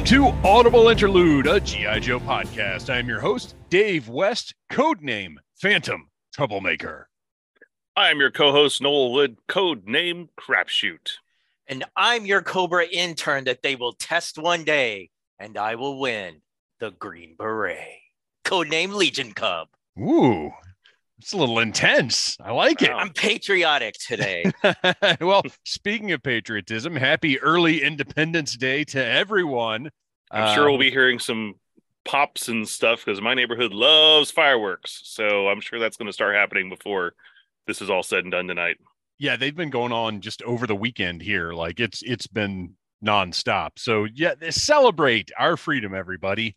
Welcome to Audible Interlude, a G.I. Joe podcast. I am your host, Dave West, codename Phantom Troublemaker. I am your co-host Noel Wood, code name Crapshoot. And I'm your Cobra intern that they will test one day, and I will win the Green Beret. Codename Legion Cub. Ooh, it's a little intense. I like it. I'm patriotic today. well, speaking of patriotism, happy early Independence Day to everyone. I'm sure we'll um, be hearing some pops and stuff because my neighborhood loves fireworks. So I'm sure that's going to start happening before this is all said and done tonight. Yeah, they've been going on just over the weekend here. Like it's it's been nonstop. So yeah, celebrate our freedom, everybody.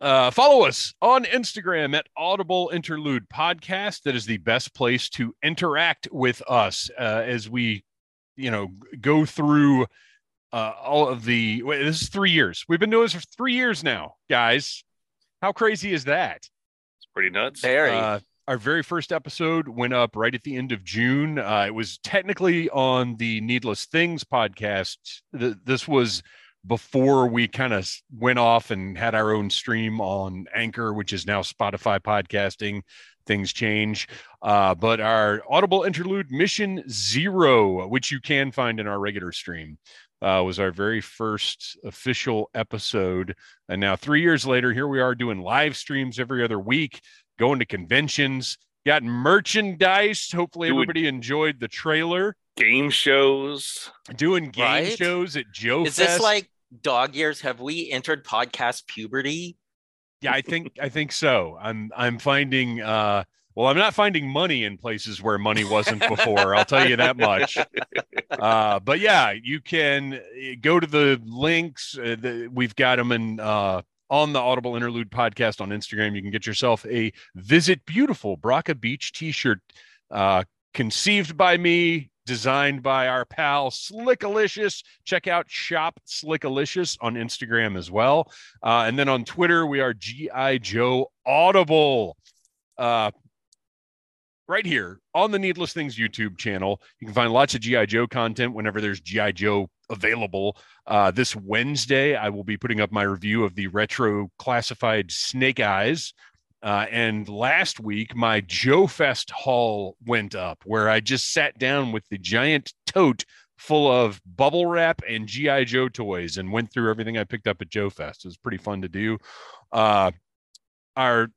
Uh, follow us on Instagram at Audible Interlude Podcast. That is the best place to interact with us uh, as we, you know, go through uh, all of the. Wait, this is three years. We've been doing this for three years now, guys. How crazy is that? It's pretty nuts. Very. Uh, our very first episode went up right at the end of June. Uh, it was technically on the Needless Things podcast. Th- this was before we kind of went off and had our own stream on Anchor, which is now Spotify podcasting. Things change. Uh, but our Audible interlude Mission Zero, which you can find in our regular stream, uh, was our very first official episode. And now, three years later, here we are doing live streams every other week, going to conventions, got merchandise. Hopefully, Doing- everybody enjoyed the trailer. Game shows. Doing game Right? shows at Joe Is this Fest. like dog years? Have we entered podcast puberty? Yeah, I think I think so. I'm I'm finding uh well, I'm not finding money in places where money wasn't before. I'll tell you that much. Uh, but yeah, you can uh, go to the links. Uh, the, we've got them in uh, on the Audible Interlude podcast on Instagram. You can get yourself a Visit Beautiful Broca Beach T-shirt, uh, conceived by me, designed by our pal Slickalicious. Check out Shop Slickalicious on Instagram as well, uh, and then on Twitter we are GI Joe Audible. Uh, right here on the Needless Things YouTube channel. You can find lots of G.I. Joe content whenever there's G.I. Joe available. Uh, this Wednesday, I will be putting up my review of the retro classified Snake Eyes. Uh, and last week, my Joe Fest haul went up where I just sat down with the giant tote full of bubble wrap and GI Joe toys and went through everything I picked up at Joe Fest. It was pretty fun to do. Uh, our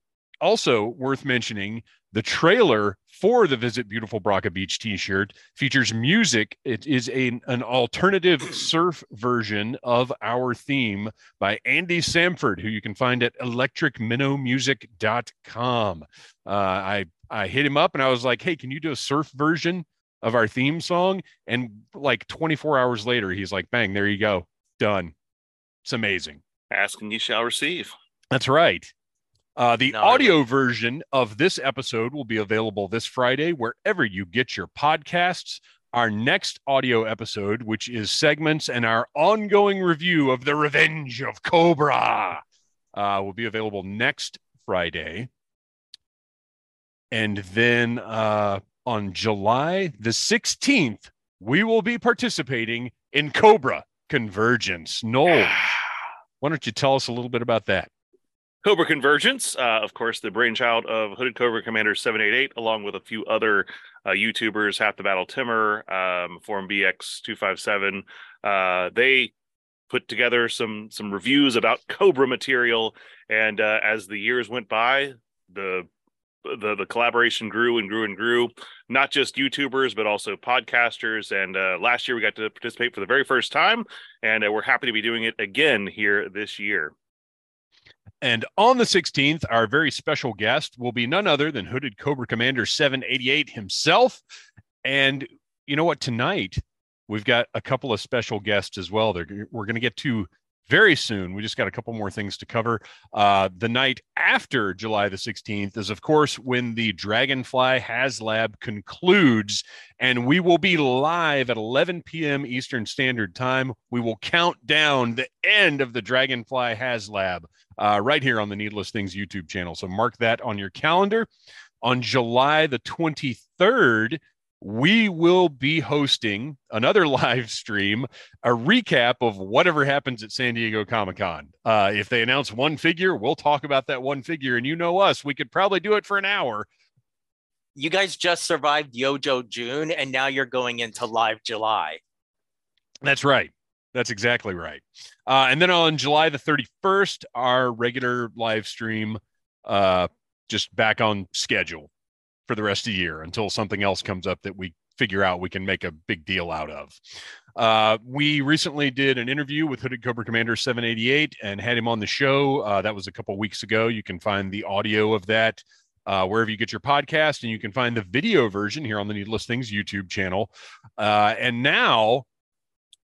also worth mentioning the trailer for the Visit Beautiful Broca Beach t-shirt features music. It is a, an alternative surf version of our theme by Andy Samford, who you can find at electricminnowmusic.com. Uh, I, I hit him up and I was like, hey, can you do a surf version of our theme song? And like 24 hours later, he's like, bang, there you go. Done. It's amazing. Ask and you shall receive. That's right. Uh, the audio version of this episode will be available this Friday wherever you get your podcasts. Our next audio episode, which is segments and our ongoing review of The Revenge of Cobra, uh, will be available next Friday. And then uh, on July the 16th, we will be participating in Cobra Convergence. Noel, why don't you tell us a little bit about that? Cobra Convergence, uh, of course, the brainchild of Hooded Cobra Commander 788, along with a few other uh, YouTubers, Half the Battle Timmer, um, Form BX 257. Uh, they put together some some reviews about Cobra material, and uh, as the years went by, the the the collaboration grew and grew and grew. Not just YouTubers, but also podcasters. And uh, last year, we got to participate for the very first time, and uh, we're happy to be doing it again here this year. And on the 16th, our very special guest will be none other than Hooded Cobra Commander 788 himself. And you know what? Tonight, we've got a couple of special guests as well. They're, we're going to get to very soon. We just got a couple more things to cover. Uh, the night after July the 16th is, of course, when the Dragonfly HasLab concludes, and we will be live at 11 p.m. Eastern Standard Time. We will count down the end of the Dragonfly HasLab uh, right here on the Needless Things YouTube channel. So mark that on your calendar. On July the 23rd, we will be hosting another live stream, a recap of whatever happens at San Diego Comic Con. Uh, if they announce one figure, we'll talk about that one figure. And you know us, we could probably do it for an hour. You guys just survived Yojo June, and now you're going into live July. That's right. That's exactly right. Uh, and then on July the 31st, our regular live stream, uh, just back on schedule for the rest of the year until something else comes up that we figure out we can make a big deal out of. Uh, we recently did an interview with Hooded Cobra Commander 788 and had him on the show. Uh, that was a couple weeks ago. You can find the audio of that uh, wherever you get your podcast, and you can find the video version here on the Needless Things YouTube channel. Uh, and now,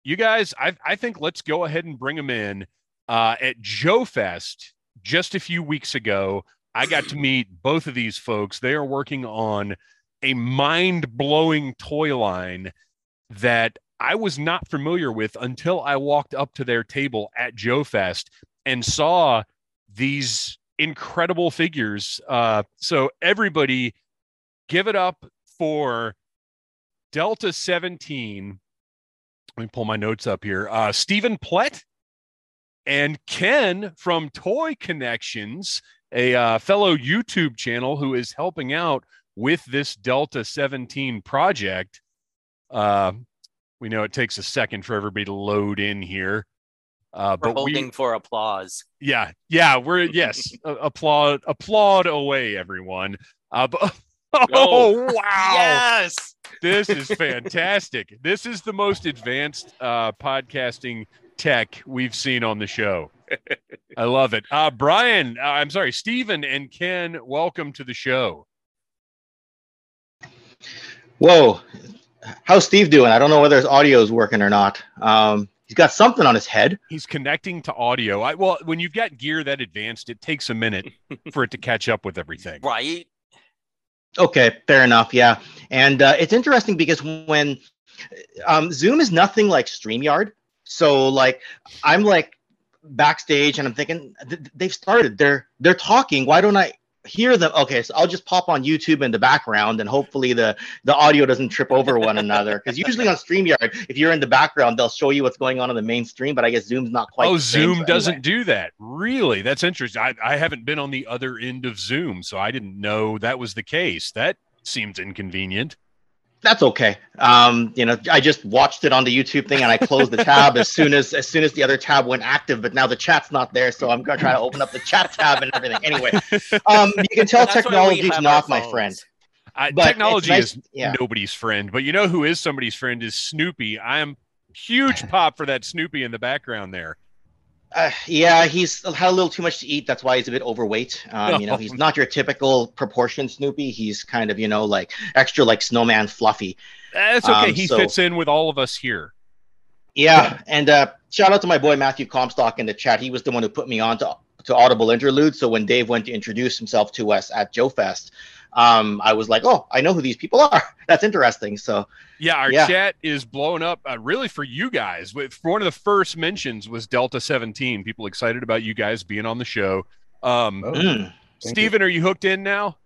you guys, I, I, think let's go ahead and bring them in uh, at Joe Fest just a few weeks ago. I got to meet both of these folks. They are working on a mind blowing toy line that I was not familiar with until I walked up to their table at Joe Fest and saw these incredible figures. Uh, so, everybody, give it up for Delta 17. Let me pull my notes up here. Uh, Stephen Plett and Ken from Toy Connections a uh, fellow YouTube channel who is helping out with this Delta 17 project. Uh, we know it takes a second for everybody to load in here. Uh, we're but holding we, for applause. Yeah, yeah, we're yes, applaud, applaud away, everyone. Uh, but, oh, oh wow! Yes, this is fantastic. this is the most advanced uh, podcasting tech we've seen on the show. I love it. Uh, Brian, uh, I'm sorry, Stephen and Ken, welcome to the show. Whoa, how's Steve doing? I don't know whether his audio is working or not. Um, he's got something on his head. He's connecting to audio. I, well, when you've got gear that advanced, it takes a minute for it to catch up with everything. Right. Okay, fair enough. Yeah, and uh, it's interesting because when um, Zoom is nothing like Streamyard. So like I'm like backstage and I'm thinking they've started. They're they're talking. Why don't I hear them? Okay, so I'll just pop on YouTube in the background and hopefully the the audio doesn't trip over one another. Because usually on StreamYard, if you're in the background, they'll show you what's going on in the main stream. But I guess Zoom's not quite. Oh, Zoom doesn't do that. Really, that's interesting. I, I haven't been on the other end of Zoom, so I didn't know that was the case. That seems inconvenient that's okay. Um, you know, I just watched it on the YouTube thing and I closed the tab as soon as as soon as the other tab went active. But now the chat's not there, so I'm gonna try to open up the chat tab and everything. Anyway, um, you can tell technology is not my friend. Uh, technology nice, is yeah. nobody's friend, but you know who is somebody's friend is Snoopy. I am huge pop for that Snoopy in the background there. Uh, yeah, he's had a little too much to eat. That's why he's a bit overweight. Um, you know, he's not your typical proportion Snoopy. He's kind of, you know, like extra like snowman fluffy. That's okay. Um, he so, fits in with all of us here. Yeah, and uh, shout out to my boy Matthew Comstock in the chat. He was the one who put me on to, to Audible Interlude. So when Dave went to introduce himself to us at Joe Fest, um, I was like, oh, I know who these people are. That's interesting. So yeah, our yeah. chat is blowing up uh, really for you guys. With one of the first mentions was Delta 17. People excited about you guys being on the show. Um, oh, mm. Stephen, you. are you hooked in now?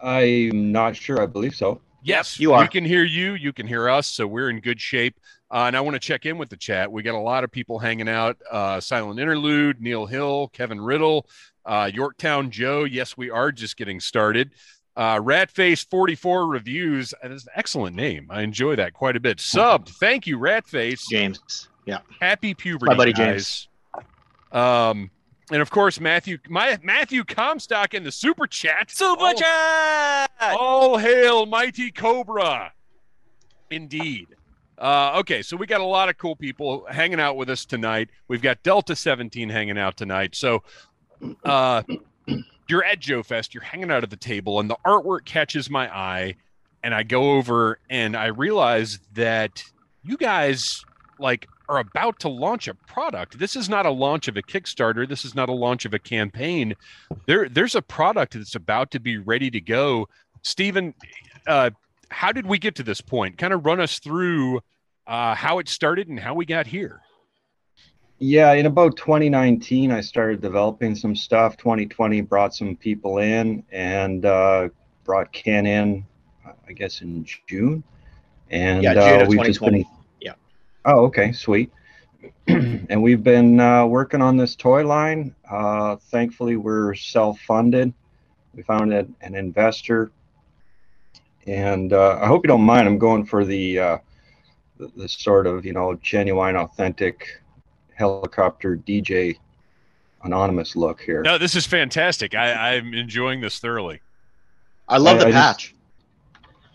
I'm not sure. I believe so. Yes, you are. We can hear you. You can hear us. So we're in good shape. Uh, and I want to check in with the chat. We got a lot of people hanging out. Uh, Silent Interlude, Neil Hill, Kevin Riddle, uh, Yorktown Joe. Yes, we are just getting started. Uh, Ratface 44 reviews. That's an excellent name. I enjoy that quite a bit. Subbed. Thank you, Ratface. James. Yeah. Happy puberty, my buddy guys. James. Um, and of course, Matthew, my Matthew Comstock in the super chat. Super all, chat. All hail, mighty Cobra. Indeed. Uh, okay, so we got a lot of cool people hanging out with us tonight. We've got Delta 17 hanging out tonight. So, uh, you're at Joe Fest, you're hanging out at the table, and the artwork catches my eye. And I go over and I realize that you guys like are about to launch a product. This is not a launch of a Kickstarter. This is not a launch of a campaign. There, there's a product that's about to be ready to go. Stephen, uh, how did we get to this point? Kind of run us through uh, how it started and how we got here. Yeah, in about 2019, I started developing some stuff. 2020 brought some people in and uh, brought Ken in I guess in June. And Yeah, June uh, of we've just 2020. been- Yeah. Oh, okay, sweet. and we've been uh, working on this toy line. Uh, thankfully, we're self-funded. We found an, an investor, and uh, I hope you don't mind. I'm going for the, uh, the the sort of you know genuine, authentic helicopter DJ anonymous look here. No, this is fantastic. I, I'm enjoying this thoroughly. I love I- the I just- patch.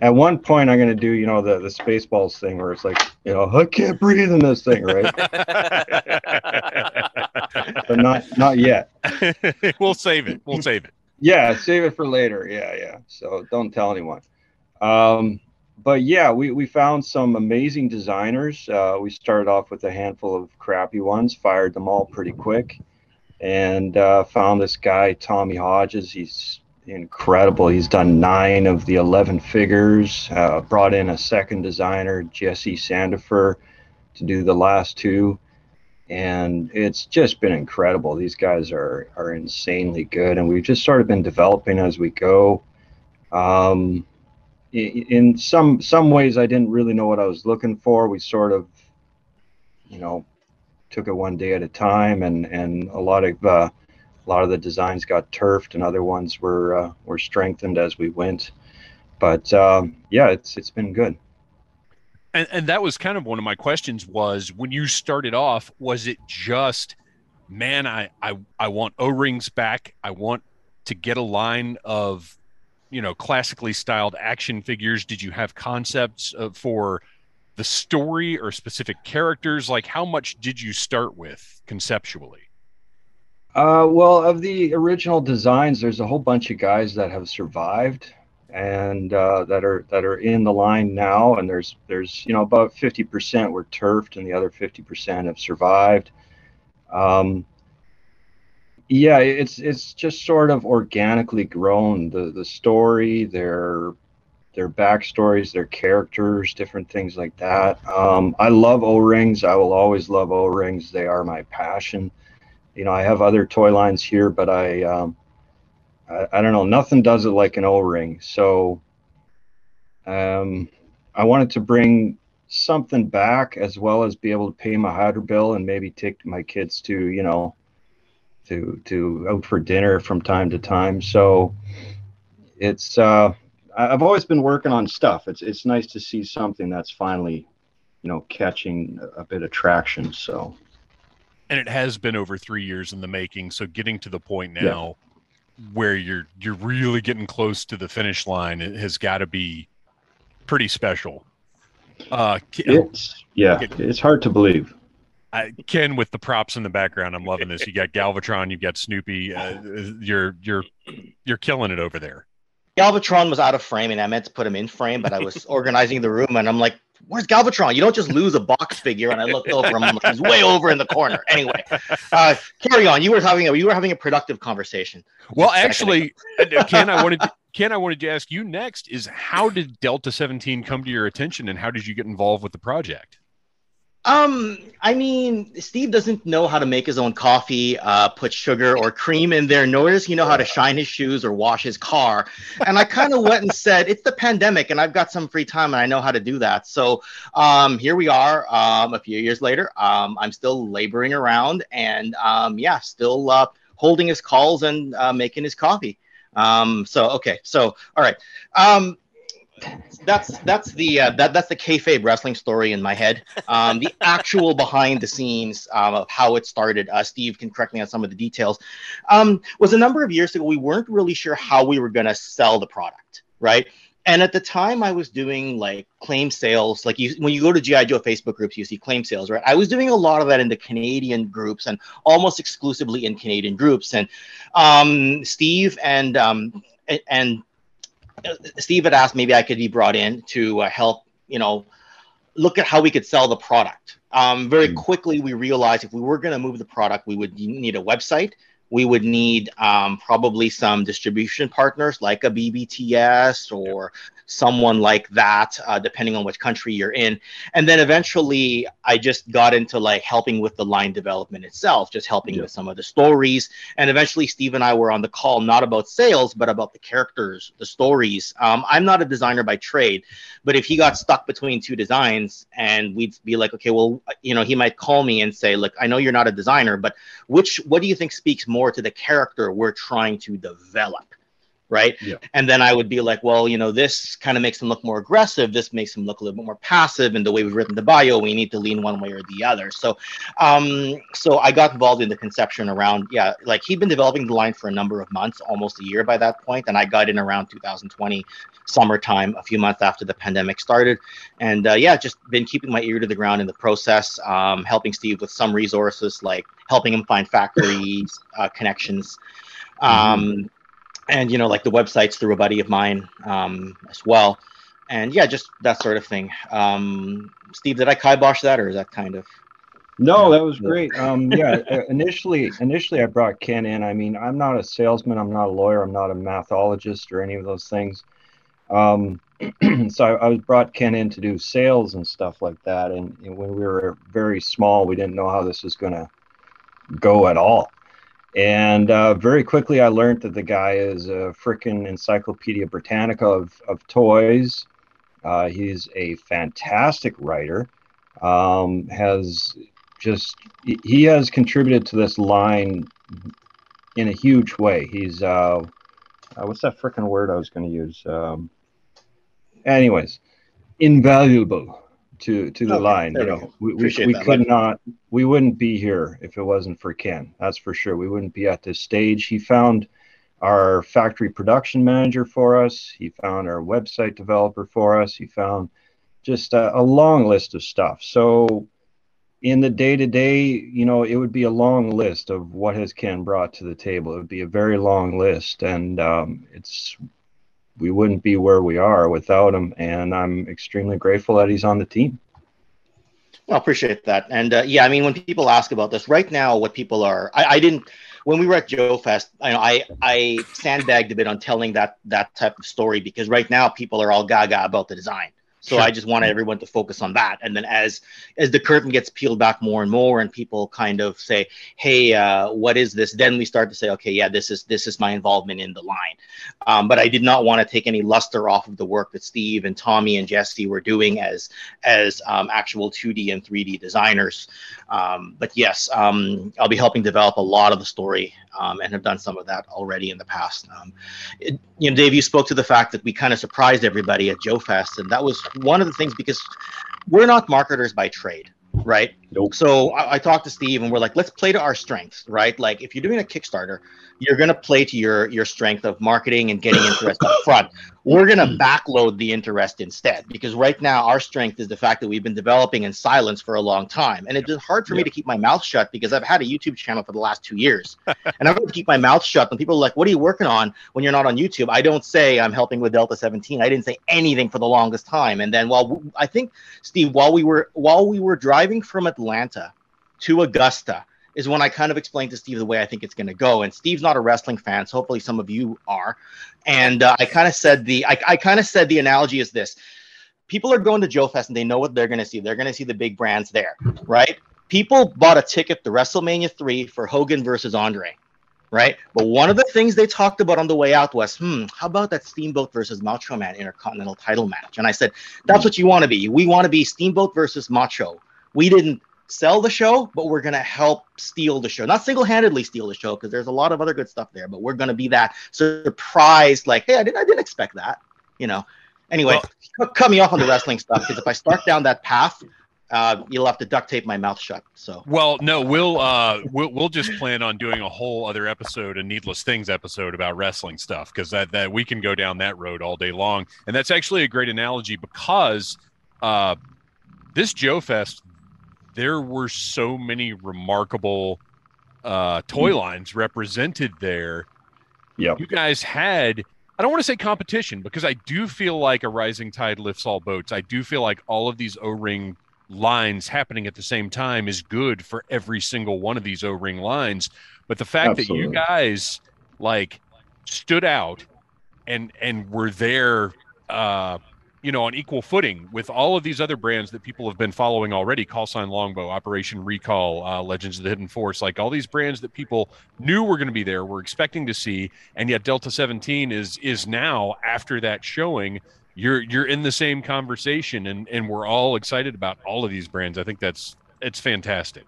At one point, I'm going to do you know the the Spaceballs thing where it's like you know I can't breathe in this thing, right? but not not yet. we'll save it. We'll save it. Yeah, save it for later. Yeah, yeah. So don't tell anyone. Um, but yeah, we, we found some amazing designers. Uh, we started off with a handful of crappy ones, fired them all pretty quick, and uh, found this guy, Tommy Hodges. He's incredible. He's done nine of the 11 figures, uh, brought in a second designer, Jesse Sandifer, to do the last two and it's just been incredible. These guys are are insanely good, and we've just sort of been developing as we go. Um, in some some ways, I didn't really know what I was looking for. We sort of, you know, took it one day at a time, and and a lot of uh, a lot of the designs got turfed, and other ones were uh, were strengthened as we went. But um, yeah, it's it's been good. And, and that was kind of one of my questions was when you started off, was it just, man, I, I, I want O-rings back. I want to get a line of, you know, classically styled action figures. Did you have concepts uh, for the story or specific characters? Like how much did you start with conceptually? Uh, well, of the original designs, there's a whole bunch of guys that have survived and uh, that are that are in the line now. And there's there's you know about 50% were turfed, and the other 50% have survived. Um, yeah, it's it's just sort of organically grown. The the story, their their backstories, their characters, different things like that. Um, I love O rings. I will always love O rings. They are my passion you know, I have other toy lines here, but I, um, I, I don't know, nothing does it like an O-ring. So, um, I wanted to bring something back as well as be able to pay my hydro bill and maybe take my kids to, you know, to, to out for dinner from time to time. So it's, uh, I've always been working on stuff. It's, it's nice to see something that's finally, you know, catching a, bit of traction. So, and it has been over three years in the making. So getting to the point Yeah. now where you're you're really getting close to the finish line, it has got to be pretty special. Uh, It's yeah, it's hard to believe. I, Ken with the props in the background, I'm loving this. You got Galvatron, you've got Snoopy. Uh, you're you're you're killing it over there. Galvatron was out of frame, and I meant to put him in frame, but I was organizing the room, and I'm like, "Where's Galvatron? You don't just lose a box figure." And I looked over, I'm like, "He's way over in the corner." Anyway, uh, carry on. You were having a you were having a productive conversation. Well, Just a second actually, uh, Ken, I wanted to, Ken, I wanted to ask you next is how did Delta 17 come to your attention, and how did you get involved with the project? Um, I mean, Steve doesn't know how to make his own coffee, uh, put sugar or cream in there, nor does he know how to shine his shoes or wash his car. And I kind of went and said, it's the pandemic and I've got some free time and I know how to do that. So um, here we are um, a few years later. Um, I'm still laboring around and um, yeah, still uh, holding his calls and uh, making his coffee. Um, so, okay. So, all right. Um, that's that's the uh, that that's the kayfabe wrestling story in my head. Um, the actual behind the scenes um, of how it started. Uh, Steve can correct me on some of the details. Um, was a number of years ago. We weren't really sure how we were going to sell the product, right? And at the time, I was doing like claim sales. Like you, when you go to GI Joe Facebook groups, you see claim sales, right? I was doing a lot of that in the Canadian groups and almost exclusively in Canadian groups. And um, Steve and um, and- Steve had asked maybe I could be brought in to uh, help, you know, look at how we could sell the product. Um, very Mm. quickly, we realized if we were going to move the product, we would need a website. We would need um, probably some distribution partners like a BBTS or someone like that, uh, depending on which country you're in. And then eventually, I just got into like helping with the line development itself, just helping Yeah. with some of the stories. And eventually, Steve and I were on the call not about sales, but about the characters, the stories. Um, I'm not a designer by trade, but if he got stuck between two designs and we'd be like, okay, well, you know, he might call me and say, look, I know you're not a designer, but which, what do you think speaks more to the character we're trying to develop? Right. Yeah. And then I would be like, well, you know, this kind of makes him look more aggressive. This makes him look a little bit more passive. And the way we've written the bio, we need to lean one way or the other. So, um, so I got involved in the conception around, yeah, like he'd been developing the line for a number of months, almost a year by that point, and I got in around 2020 summertime, a few months after the pandemic started, and uh, yeah, just been keeping my ear to the ground in the process, um, helping Steve with some resources like helping him find factories uh, connections. Um, and you know, like the websites through a buddy of mine um, as well, and yeah, just that sort of thing. Um, Steve, did I kibosh that, or is that kind of? No, that was great. Um, yeah, uh, initially, initially I brought Ken in. I mean, I'm not a salesman. I'm not a lawyer. I'm not a mathologist or any of those things. Um, so I, I was brought Ken in to do sales and stuff like that. And, and when we were very small, we didn't know how this was going to go at all. And uh, very quickly, I learned that the guy is a freaking Encyclopedia Britannica of, of toys. Uh, he's a fantastic writer. Um, has just he- has contributed to this line in a huge way. He's uh, uh what's that freaking word I was going to use? Um, anyways, invaluable to to the Okay, line. You know, we, we, we could not, we wouldn't be here if it wasn't for Ken. That's for sure. We wouldn't be at this stage. He found our factory production manager for us. He found our website developer for us. He found just a, a long list of stuff. So in the day to day, you know, it would be a long list of what has Ken brought to the table. It would be a very long list, and um, it's we wouldn't be where we are without him. And I'm extremely grateful that he's on the team. Well, appreciate that. And uh, yeah, I mean, when people ask about this right now, what people are, I, I didn't, when we were at Joe Fest, I, I, I sandbagged a bit on telling that, that type of story because right now people are all gaga about the design. So Sure. I just wanted everyone to focus on that. And then as, as the curtain gets peeled back more and more and people kind of say, Hey, uh, what is this? Then we start to say, okay, yeah, this is, this is my involvement in the line. Um, but I did not want to take any luster off of the work that Steve and Tommy and Jesse were doing as as um, actual 2D and 3D designers. Um, but yes, um, I'll be helping develop a lot of the story um, and have done some of that already in the past. Um, it- you know, Dave, you spoke to the fact that we kind of surprised everybody at Joe Fest, and that was one of the things because we're not marketers by trade. Right. Nope. So I, I talked to Steve and we're like, let's play to our strengths, right? Like if you're doing a Kickstarter, you're gonna play to your your strength of marketing and getting interest up front. We're gonna backload the interest instead because right now our strength is the fact that we've been developing in silence for a long time, and it's hard for me to keep my mouth shut because I've had a YouTube channel for the last two years, and I've had to keep my mouth shut. When people are like, "What are you working on?" when you're not on YouTube, I don't say I'm helping with Delta 17. I didn't say anything for the longest time, and then while I think Steve, while we were while we were driving from Atlanta to Augusta is when I kind of explained to Steve the way I think it's going to go. And Steve's not a wrestling fan, so hopefully some of you are. And uh, I kind of said the I, I kind of said the analogy is this: people are going to Joe Fest and they know what they're going to see. They're going to see the big brands there, right? People bought a ticket to WrestleMania three for Hogan versus Andre. Right, but one of the things they talked about on the way out was, hmm, how about that Steamboat versus Macho Man Intercontinental Title match? And I said, that's what you want to be. We want to be Steamboat versus Macho. We didn't sell the show, but we're gonna help steal the show. Not single-handedly steal the show because there's a lot of other good stuff there, but we're gonna be that surprised, like, hey, I didn't, I didn't expect that. You know. Anyway, cut- cut me off on the wrestling stuff because if I start down that path, uh, you'll have to duct tape my mouth shut. So Well, no, we'll uh we'll we'll just plan on doing a whole other episode, a needless things episode about wrestling stuff, because that that we can go down that road all day long. And that's actually a great analogy because uh this Joe Fest, there were so many remarkable uh toy lines represented there. Yep. You guys had I don't want to say competition because I do feel like a rising tide lifts all boats. I do feel like all of these O-ring lines happening at the same time is good for every single one of these O-ring lines. But the fact that you guys like stood out and and were there uh, you know, on equal footing with all of these other brands that people have been following already Call Sign Longbow, Operation Recall, uh, Legends of the Hidden Force, like all these brands that people knew were going to be there, were expecting to see. And yet Delta 17 is is now, after that showing, you're you're in the same conversation and, and we're all excited about all of these brands. I think that's it's fantastic.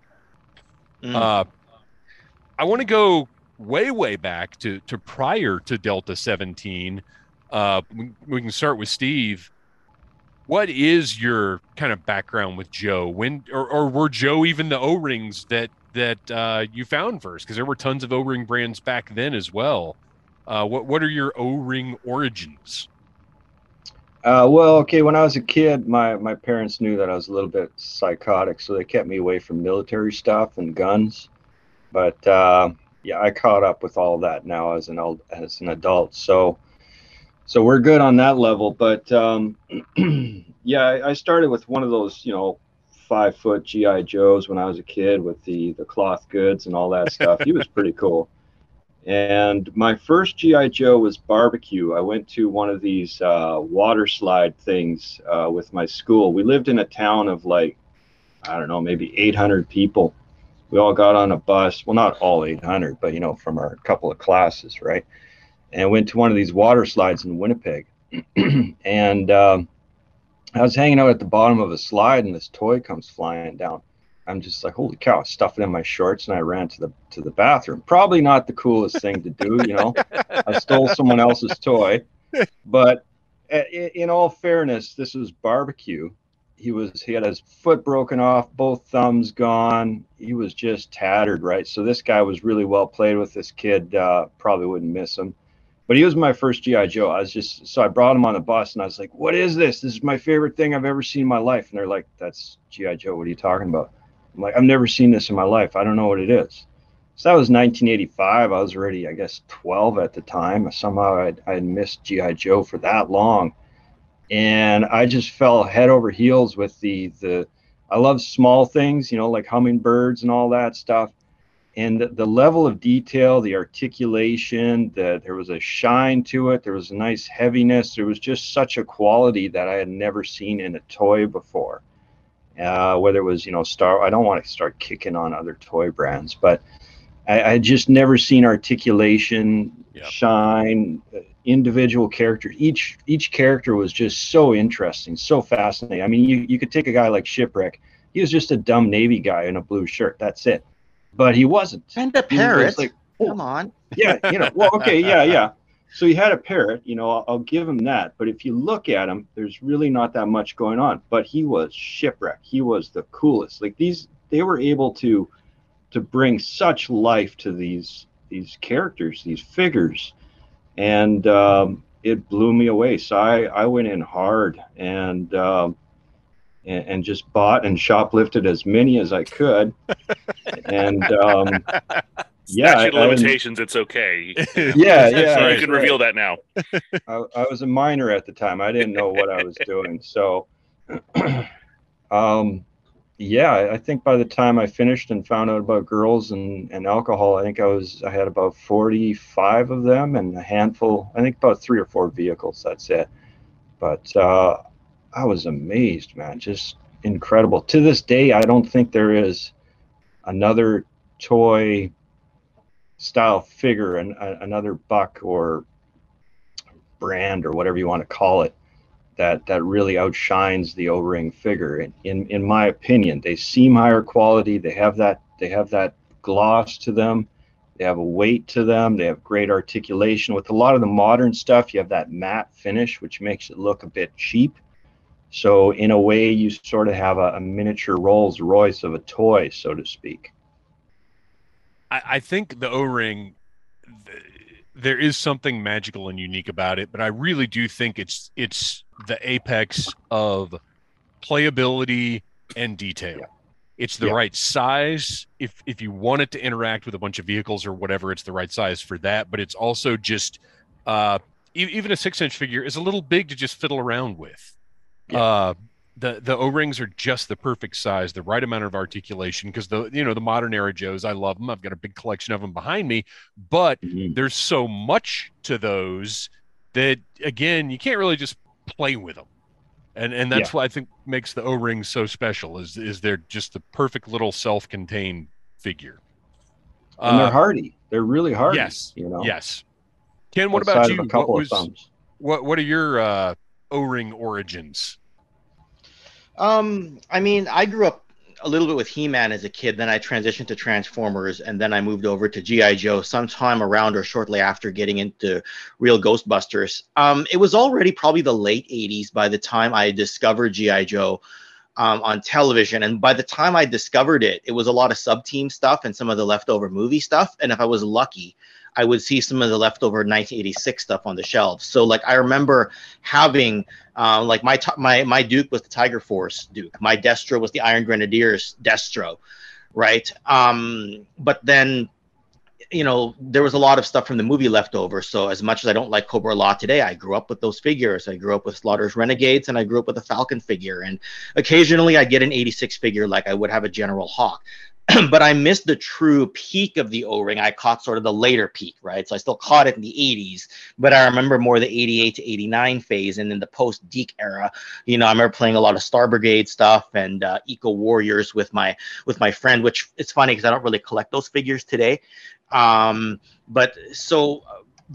Mm. Uh, I want to go way, way back to to prior to Delta 17. Uh, we, we can start with Steve what is your kind of background with Joe? When or, or were Joe even the O rings that that uh, you found first? Because there were tons of O ring brands back then as well. Uh, what what are your O ring origins? Uh, well, okay. When I was a kid, my my parents knew that I was a little bit psychotic, so they kept me away from military stuff and guns. But uh, yeah, I caught up with all that now as an old, as an adult. So so we're good on that level. But um, yeah, I, I, started with one of those, you know, five foot GI Joes when I was a kid with the the cloth goods and all that stuff. he was pretty cool. And my first GI Joe was barbecue. I went to one of these uh, water slide things uh, with my school. We lived in a town of like, I don't know, maybe 800 people. We all got on a bus. Well, not all 800, but you know, from our couple of classes, right? And went to one of these water slides in Winnipeg. and um, I was hanging out at the bottom of a slide, and this toy comes flying down. I'm just like, holy cow! Stuff it in my shorts, and I ran to the to the bathroom. Probably not the coolest thing to do, you know. I stole someone else's toy, but in all fairness, this was barbecue. He was he had his foot broken off, both thumbs gone. He was just tattered, right? So this guy was really well played with. This kid uh, probably wouldn't miss him but he was my first GI Joe. I was just so I brought him on the bus and I was like, "What is this? This is my favorite thing I've ever seen in my life." And they're like, "That's GI Joe. What are you talking about?" I'm like, "I've never seen this in my life. I don't know what it is." So that was 1985. I was already, I guess, 12 at the time. Somehow I'd, I'd missed GI Joe for that long, and I just fell head over heels with the the. I love small things, you know, like hummingbirds and all that stuff and the, the, level of detail, the articulation, that there was a shine to it, there was a nice heaviness, there was just such a quality that I had never seen in a toy before. Uh, whether it was, you know, Star, I don't want to start kicking on other toy brands, but I, I just never seen articulation, yep. shine, uh, individual characters. Each each character was just so interesting, so fascinating. I mean, you, you could take a guy like Shipwreck. He was just a dumb Navy guy in a blue shirt. That's it but he wasn't. And a parrot. Like, oh, Come on. yeah, you know. Well, okay, yeah, yeah. So he had a parrot. You know, I'll, I'll, give him that. But if you look at him, there's really not that much going on. But he was shipwrecked. He was the coolest. Like these, they were able to to bring such life to these these characters, these figures, and um, it blew me away. So I I went in hard and. Um, and, and, just bought and shoplifted as many as I could. and um, yeah, statute I, limitations. I, it's okay. yeah, yeah. you can reveal that now. I, I, was a minor at the time. I didn't know what I was doing. So, um, yeah, I think by the time I finished and found out about girls and, and alcohol, I think I was I had about forty five of them and a handful. I think about three or four vehicles. That's it. But uh, I was amazed, man. Just incredible. To this day, I don't think there is another toy style figure and another buck or brand or whatever you want to call it that that really outshines the O-ring figure. In, in in my opinion, they seem higher quality. They have that they have that gloss to them. They have a weight to them. They have great articulation. With a lot of the modern stuff, you have that matte finish, which makes it look a bit cheap. So in a way, you sort of have a, a miniature Rolls Royce of a toy, so to speak. I, I think the O-ring, th- there is something magical and unique about it, but I really do think it's it's the apex of playability and detail. Yeah. It's the yeah. right size. If if you want it to interact with a bunch of vehicles or whatever, it's the right size for that. But it's also just uh, even a six inch figure is a little big to just fiddle around with. Yeah. Uh, the the O rings are just the perfect size, the right amount of articulation. Because the you know the modern era Joes, I love them. I've got a big collection of them behind me, but mm-hmm. there's so much to those that again you can't really just play with them. And and that's what I think makes the O-ring so special is is they're just the perfect little self-contained figure. and they're Uh, hardy. They're really hardy. yes, You know. Yes. Ken, what outside about you? What, was, what what are your uh, O-ring origins? Um, I mean, I grew up a little bit with He-Man as a kid. Then I transitioned to Transformers, and then I moved over to GI Joe sometime around or shortly after getting into real Ghostbusters. Um, it was already probably the late '80s by the time I discovered GI Joe. Um, on television, and by the time I discovered it, it was a lot of sub team stuff and some of the leftover movie stuff. And if I was lucky, I would see some of the leftover 1986 stuff on the shelves. So, like, I remember having um, like my my my Duke was the Tiger Force Duke. My Destro was the Iron Grenadiers Destro, right? Um, but then, you know, there was a lot of stuff from the movie left over. So as much as I don't like Cobra-La today, I grew up with those figures. I grew up with Slaughter's Renegades, and I grew up with a Falcon figure. And occasionally, I get an '86 figure, like I would have a General Hawk. but I missed the true peak of the O-ring. I caught sort of the later peak, right? So I still caught it in the 80s, but I remember more the 88 to 89 phase and then the post Deke era. You know, I remember playing a lot of Star Brigade stuff and uh, Eco Warriors with my with my friend, which it's funny because I don't really collect those figures today. Um, but so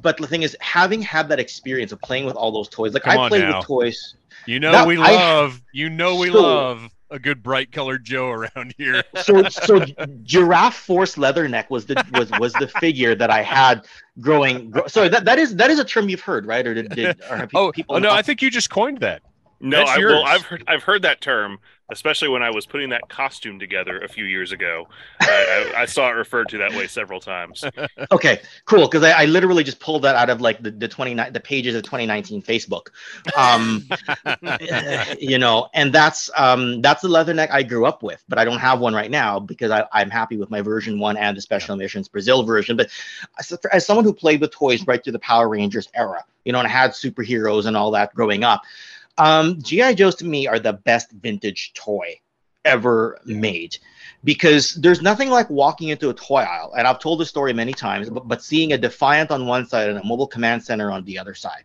but the thing is, having had that experience of playing with all those toys, like Come I played now. with toys. You know That- we I- love you know we So- love a good bright colored Joe around here. so so giraffe force leatherneck was the was was the figure that I had growing. Gro- sorry, that, that is that is a term you've heard, right? Or did, did or have pe- Oh, people? oh no, I think you just coined that. No, That's I, yours. well, I've heard I've heard that term, especially when I was putting that costume together a few years ago. I, I, I saw it referred to that way several times. okay, cool. Because I, I literally just pulled that out of like the the twenty nine the pages of 2019 Facebook. Um, you know, and that's um that's the leatherneck I grew up with, but I don't have one right now because I, I'm happy with my version one and the special missions Brazil version. But as, as someone who played with toys right through the Power Rangers era, you know, and had superheroes and all that growing up, um, GI Joes to me are the best vintage toy ever made because there's nothing like walking into a toy aisle and i've told the story many times but, but seeing a defiant on one side and a mobile command center on the other side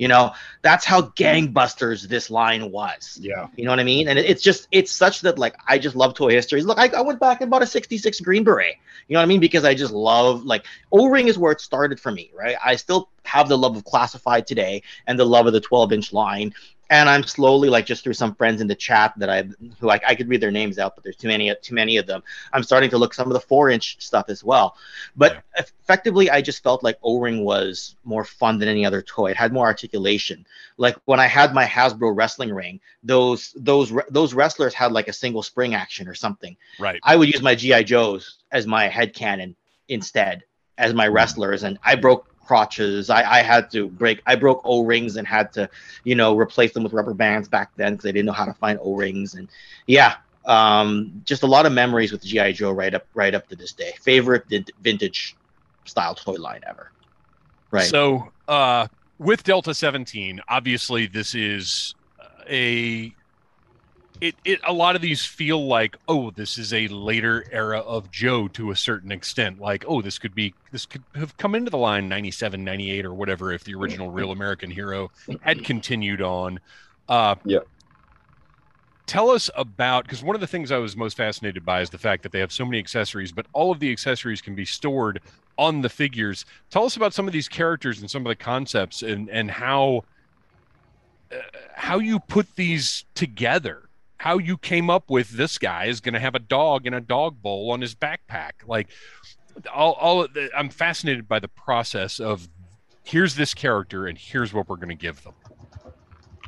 you know that's how gangbusters this line was. Yeah. you know what i mean? And it- it's just it's such that like i just love toy histories. Look I, I went back and bought a 66 green beret. You know what i mean? Because i just love like o-ring is where it started for me right? I still have the love of classified today and the love of the 12 inch line and I'm slowly like just through some friends in the chat that I who I, I could read their names out, but there's too many too many of them. I'm starting to look some of the four inch stuff as well. But effectively, I just felt like O-ring was more fun than any other toy. It had more articulation. Like when I had my Hasbro wrestling ring, those those those wrestlers had like a single spring action or something. Right. I would use my GI Joes as my head cannon instead as my hmm. wrestlers, and I broke crotches. I, I had to break. I broke O rings and had to, you know, replace them with rubber bands back then because I didn't know how to find O rings. And yeah, um, just a lot of memories with GI Joe right up right up to this day. Favorite vin- vintage style toy line ever. Right. So, uh, with Delta 17, obviously this is a it, it a lot of these feel like oh this is a later era of joe to a certain extent. Like oh this could be this could have come into the line 97 98 or whatever if the original real american hero had continued on. Uh Yeah. tell us about because one of the things i was most fascinated by is the fact that they have so many accessories but all of the accessories can be stored on the figures. Tell us about some of these characters and some of the concepts and and how uh, how you put these together how you came up with this guy is going to have a dog and a dog bowl on his backpack like all, all i'm fascinated by the process of here's this character and here's what we're going to give them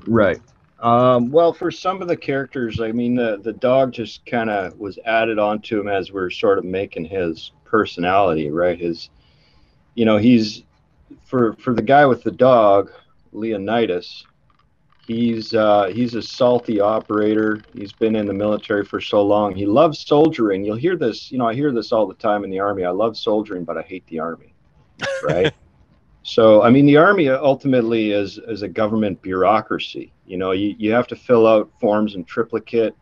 Right. Um, well, for some of the characters, I mean, the, the dog just kind of was added onto him as we're sort of making his personality, right? His, you know, he's for for the guy with the dog, Leonidas. He's uh, he's a salty operator. He's been in the military for so long. He loves soldiering. You'll hear this, you know, I hear this all the time in the army. I love soldiering, but I hate the army, right? So, I mean, the army ultimately is is a government bureaucracy. You know, you, you have to fill out forms in triplicate,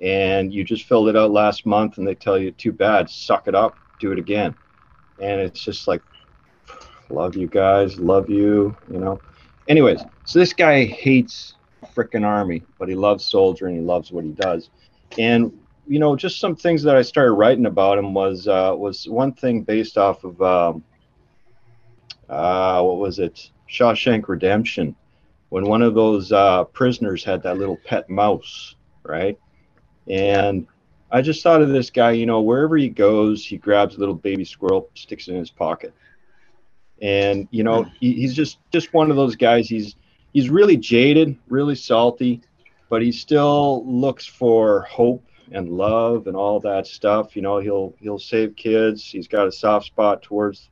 and you just filled it out last month, and they tell you, too bad, suck it up, do it again. And it's just like, love you guys, love you, you know. Anyways, so this guy hates frickin' army, but he loves soldier and he loves what he does. And you know, just some things that I started writing about him was uh, was one thing based off of um, uh, what was it, Shawshank Redemption, when one of those uh, prisoners had that little pet mouse, right? And I just thought of this guy, you know, wherever he goes, he grabs a little baby squirrel, sticks it in his pocket, and you know, he, he's just just one of those guys. He's he's really jaded, really salty, but he still looks for hope and love and all that stuff. You know, he'll he'll save kids. He's got a soft spot towards.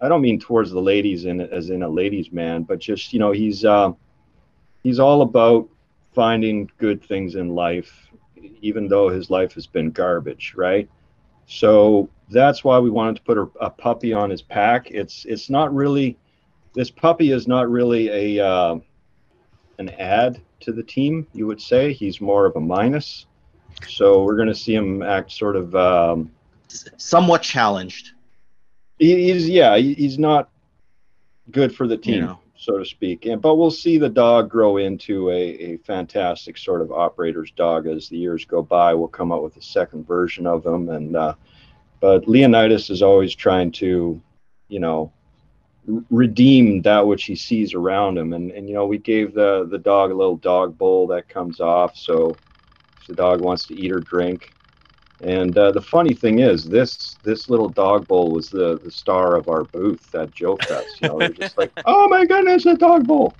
I don't mean towards the ladies in as in a ladies' man, but just you know, he's uh, he's all about finding good things in life, even though his life has been garbage, right? So that's why we wanted to put a, a puppy on his pack. It's it's not really this puppy is not really a uh, an add to the team. You would say he's more of a minus. So we're going to see him act sort of um, somewhat challenged. He, he's yeah, he, he's not good for the team, You know. So to speak. And but we'll see the dog grow into a, a fantastic sort of operator's dog as the years go by. We'll come up with a second version of them, and uh, but Leonidas is always trying to, you know, redeem that which he sees around him. And and you know, we gave the the dog a little dog bowl that comes off, so if the dog wants to eat or drink. And uh, the funny thing is, this this little dog bowl was the the star of our booth at Joe Fest. You know, they're just like, oh my goodness, a dog bowl.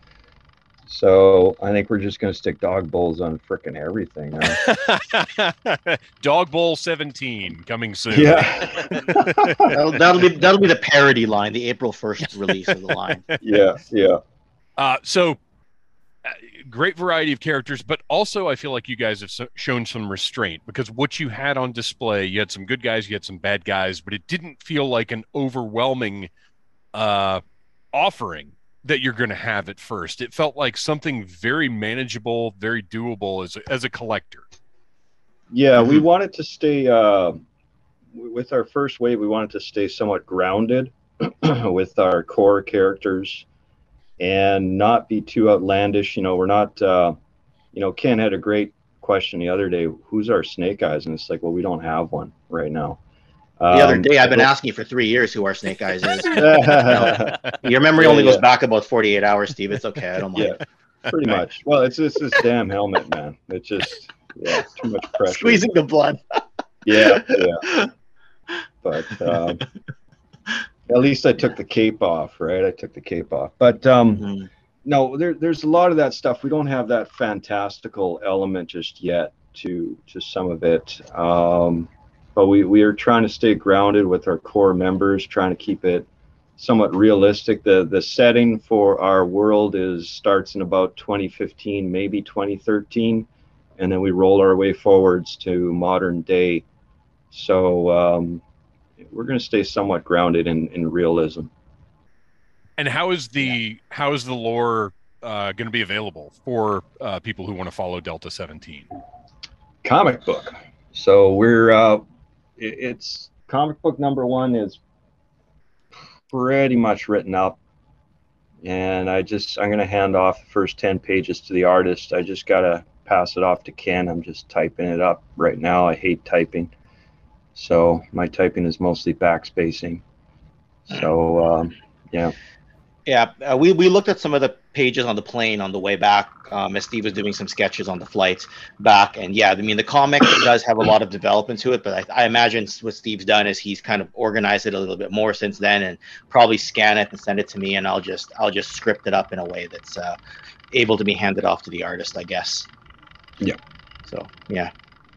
So I think we're just gonna stick dog bowls on frickin' everything. Now. Dog Bowl 17 coming soon. yeah, That'll, that'll be that'll be the parody line, the April first release of the line. yeah, yeah. Uh, so, great variety of characters, but also I feel like you guys have so- shown some restraint because what you had on display, you had some good guys, you had some bad guys, but it didn't feel like an overwhelming uh, offering that you're going to have at first. It felt like something very manageable, very doable as a, as a collector. Yeah, we wanted to stay uh, with our first wave. We wanted to stay somewhat grounded with our core characters and not be too outlandish. You know, we're not. Uh, you know, Ken had a great question the other day. Who's our Snake Eyes? And it's like, well, we don't have one right now. The other Um, day, I've been so- asking you for three years who our Snake Eyes is. yeah, Your memory Yeah, only goes back about 48 hours, Steve. It's okay. I don't mind. pretty much. Well, it's just this damn helmet, man. It's just yeah, too much pressure. Squeezing the blood. Yeah, yeah. But um, at least I took the cape off, right? I took the cape off. But um, Mhm. no, there, there's a lot of that stuff. We don't have that fantastical element just yet to to some of it. Um, but we, we are trying to stay grounded with our core members, trying to keep it somewhat realistic. The the setting for our world is starts in about 2015, maybe 2013, and then we roll our way forwards to modern day. So um, we're going to stay somewhat grounded in, in realism. And how is the how is the lore uh, going to be available for uh, people who want to follow Delta 17? comic book. So we're uh, it- it's comic book number one is pretty much written up, and I just I'm gonna hand off the first ten pages to the artist. I just gotta pass it off to Ken. I'm just typing it up right now. I hate typing, so my typing is mostly backspacing. So um, yeah, Yeah, uh, we, we looked at some of the pages on the plane on the way back um, as Steve was doing some sketches on the flight back. And yeah, I mean, the comic does have a lot of development to it, but I, I imagine what Steve's done is he's kind of organized it a little bit more since then and probably scan it and send it to me. And I'll just, I'll just script it up in a way that's uh, able to be handed off to the artist, I guess. Yeah. So, yeah.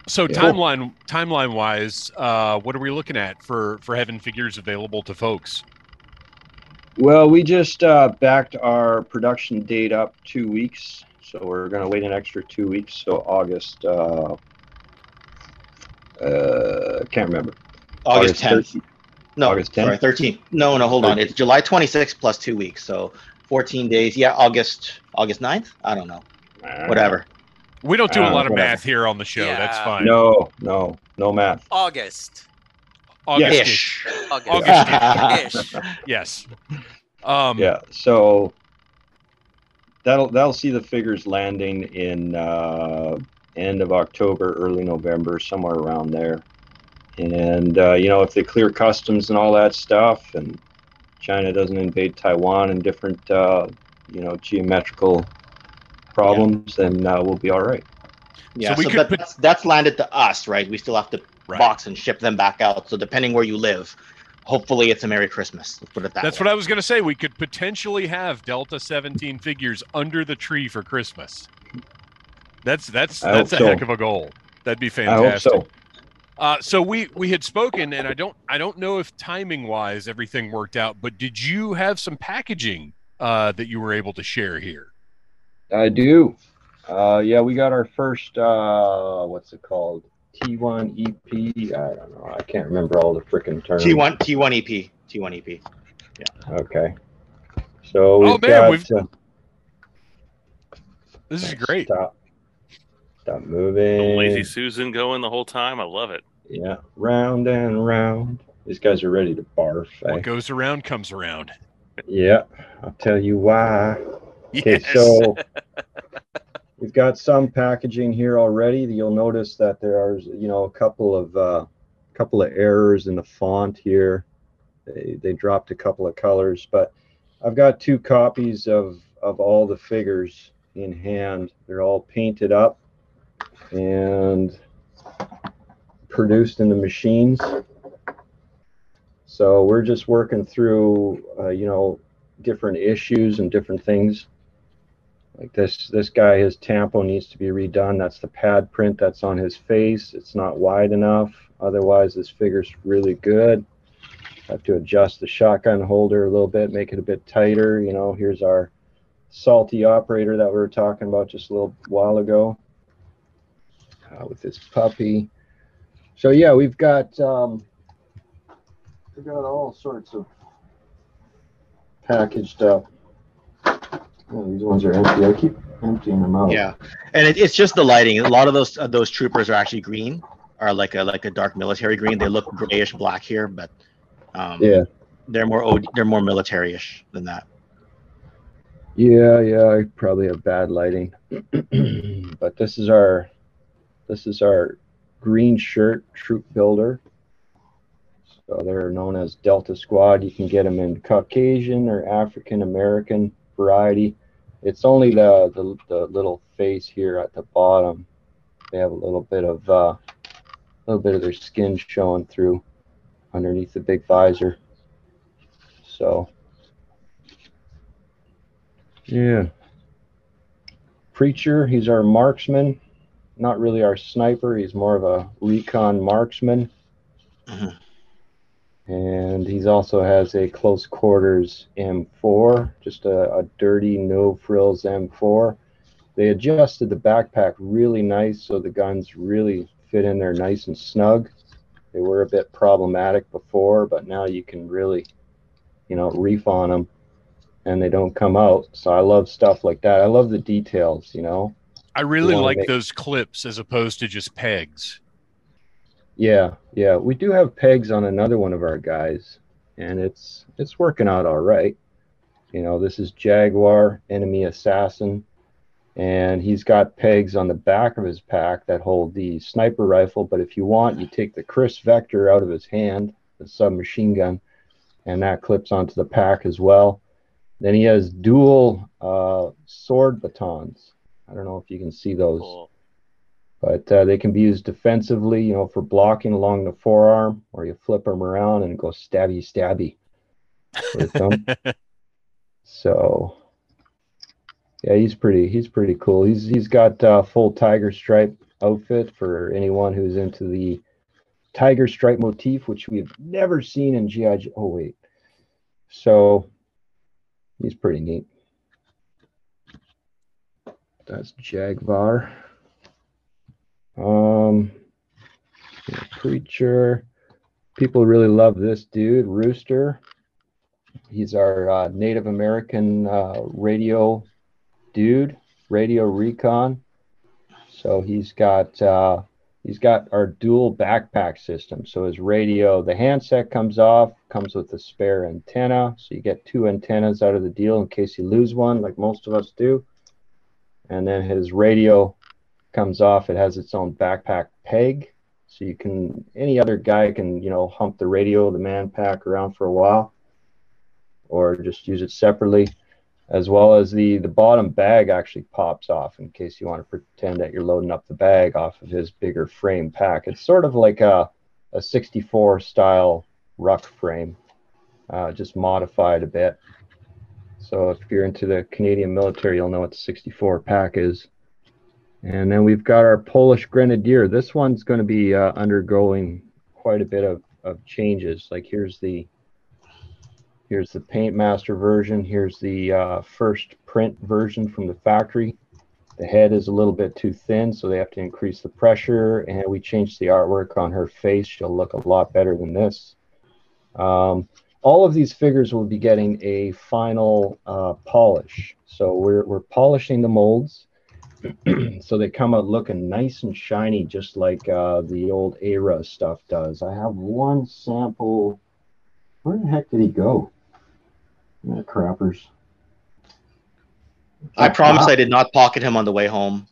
So Yeah. timeline timeline wise, uh, what are we looking at for for having figures available to folks? Well, we just uh, backed our production date up two weeks, so we're going to wait an extra two weeks. So August, uh, uh, can't remember. August 10th. 13th. No, August 10th? sorry, 13th. No, no, hold on. It's July 26th plus two weeks. So 14 days. Yeah, August, August 9th? I don't know. Whatever. We don't do a Uh, lot of whatever. math here on the show. That's fine. No, no, no math. August. August Ish. August. August Ish. Yes. Um, Yeah. So that'll that'll see the figures landing in uh, end of October, early November, somewhere around there. And uh, you know, if they clear customs and all that stuff, and China doesn't invade Taiwan and different uh, you know geometrical problems, then uh, we'll be all right. Yeah, So we so, could that, put- that's, that's landed to us, right? We still have to Right. box and ship them back out. So depending where you live, hopefully it's a Merry Christmas. Let's put it that That's way. what I was going to say. We could potentially have Delta 17 figures under the tree for Christmas. That's that's I that's a so. heck of a goal. That'd be I hope fantastic. so. Uh, so we we had spoken, and I don't I don't know if timing wise everything worked out, but did you have some packaging uh, that you were able to share here? I do. Uh, yeah, we got our first. Uh, what's it called? T1 EP. I don't know. I can't remember all the freaking terms. T1 T1 EP T1 EP. Yeah. Okay. So we've Oh, man, got. we've- uh, This is great. Stop. Stop The moving. Lazy Susan going the whole time. I love it. Yeah, round and round. These guys are ready to barf. eh? What goes around comes around. Yeah, I'll tell you why. Okay, Yes. so we've got some packaging here already. You'll notice that there are, you know, a couple of uh, couple of errors in the font here. They they dropped a couple of colors, but I've got two copies of of all the figures in hand. They're all painted up and produced in the machines. So we're just working through, uh, you know, different issues and different things. Like this, this guy, his tampo needs to be redone. That's the pad print that's on his face. It's not wide enough. Otherwise, this figure's really good. Have to adjust the shotgun holder a little bit, make it a bit tighter. You know, here's our salty operator that we were talking about just a little while ago uh, with this puppy. So yeah, we've got um, we've got all sorts of packaged up. Oh, these ones are empty. I keep emptying them out. Yeah, and it, it's just the lighting. A lot of those uh, those troopers are actually green, are like a like a dark military green. They look grayish black here, but um, Yeah. they're more OD, they're more military-ish than that. Yeah, yeah, I probably have bad lighting. but this is our this is our green shirt troop builder. So they're known as Delta Squad. You can get them in Caucasian or African American variety. It's only the, the the little face here at the bottom. They have a little bit of uh, a little bit of their skin showing through underneath the big visor. So yeah. Preacher, he's our marksman. Not really our sniper. He's more of a recon marksman. Mhm. And he's also has a close quarters M4, just a, a dirty no frills M4. They adjusted the backpack really nice so the guns really fit in there nice and snug. They were a bit problematic before, but now you can really, you know, reef on them and they don't come out. So I love stuff like that. I love the details, you know. I really like make- those clips as opposed to just pegs. Yeah, yeah. We do have pegs on another one of our guys, and it's it's working out all right. You know, this is Jaguar Enemy Assassin, and he's got pegs on the back of his pack that hold the sniper rifle. But if you want, you take the KRISS Vector out of his hand, the submachine gun, and that clips onto the pack as well. Then he has dual uh, sword batons. I don't know if you can see those Cool. But uh, they can be used defensively, you know, for blocking along the forearm, or you flip them around and go stabby stabby with them. so, yeah, he's pretty he's pretty cool. He's he's got uh, full tiger stripe outfit for anyone who's into the tiger stripe motif, which we've never seen in GI. Joe- Oh wait, so he's pretty neat. That's Jaguar. Um, preacher. People really love this dude, Rooster. He's our uh, Native American uh, radio dude, radio recon. So he's got uh, he's got our dual backpack system. So his radio, the handset comes off, comes with a spare antenna. So you get two antennas out of the deal in case you lose one, like most of us do. and then his radio comes off. It has its own backpack peg, so you can any other guy can you know hump the radio, the man pack around for a while, or just use it separately. As well as the the bottom bag actually pops off in case you want to pretend that you're loading up the bag off of his bigger frame pack. It's sort of like a a 64 style ruck frame, uh, just modified a bit. So if you're into the Canadian military, you'll know what the 64 pack is. And then we've got our Polish Grenadier. This one's going to be uh, undergoing quite a bit of, of changes. Like here's the here's the Paint Master version. Here's the uh, first print version from the factory. The head is a little bit too thin, so they have to increase the pressure. And we changed the artwork on her face. She'll look a lot better than this. Um, all of these figures will be getting a final uh, polish. So we're, we're polishing the molds so they come out looking nice and shiny, just like uh, the old Era stuff does. I have one sample. Where the heck did he go? Yeah, crappers. I promise I did not pocket him on the way home.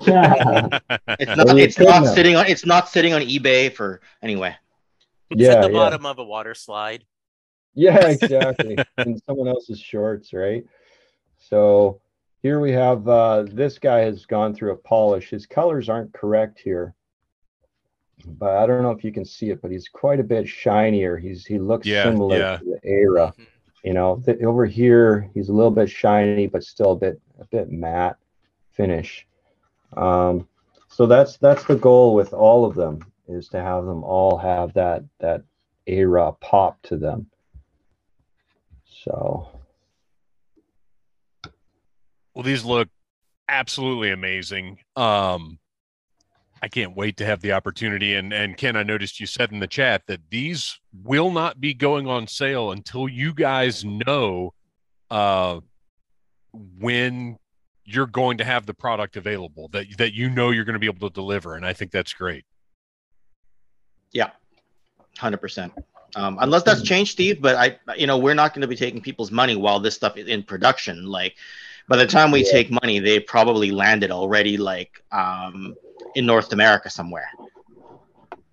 yeah, It's not. It's not sitting on. It's not sitting on eBay for anyway. It's Yeah, at the yeah. bottom of a water slide. yeah, exactly. In someone else's shorts, right? So here we have uh, this guy has gone through a polish. His colors aren't correct here, but I don't know if you can see it, but he's quite a bit shinier. He's he looks Yeah, similar yeah. to the Era. You know, th- over here he's a little bit shiny, but still a bit a bit matte finish. Um, so that's that's the goal with all of them is to have them all have that that era pop to them. So Well, these look absolutely amazing. Um, I can't wait to have the opportunity. And and Ken, I noticed you said in the chat that these will not be going on sale until you guys know uh, when you're going to have the product available that that you know you're going to be able to deliver. And I think that's great. Yeah, Hundred percent. Um, unless that's changed, Steve. But I, you know, we're not going to be taking people's money while this stuff is in production. Like, by the time we Yeah. take money, they probably landed already, like, um, in North America somewhere.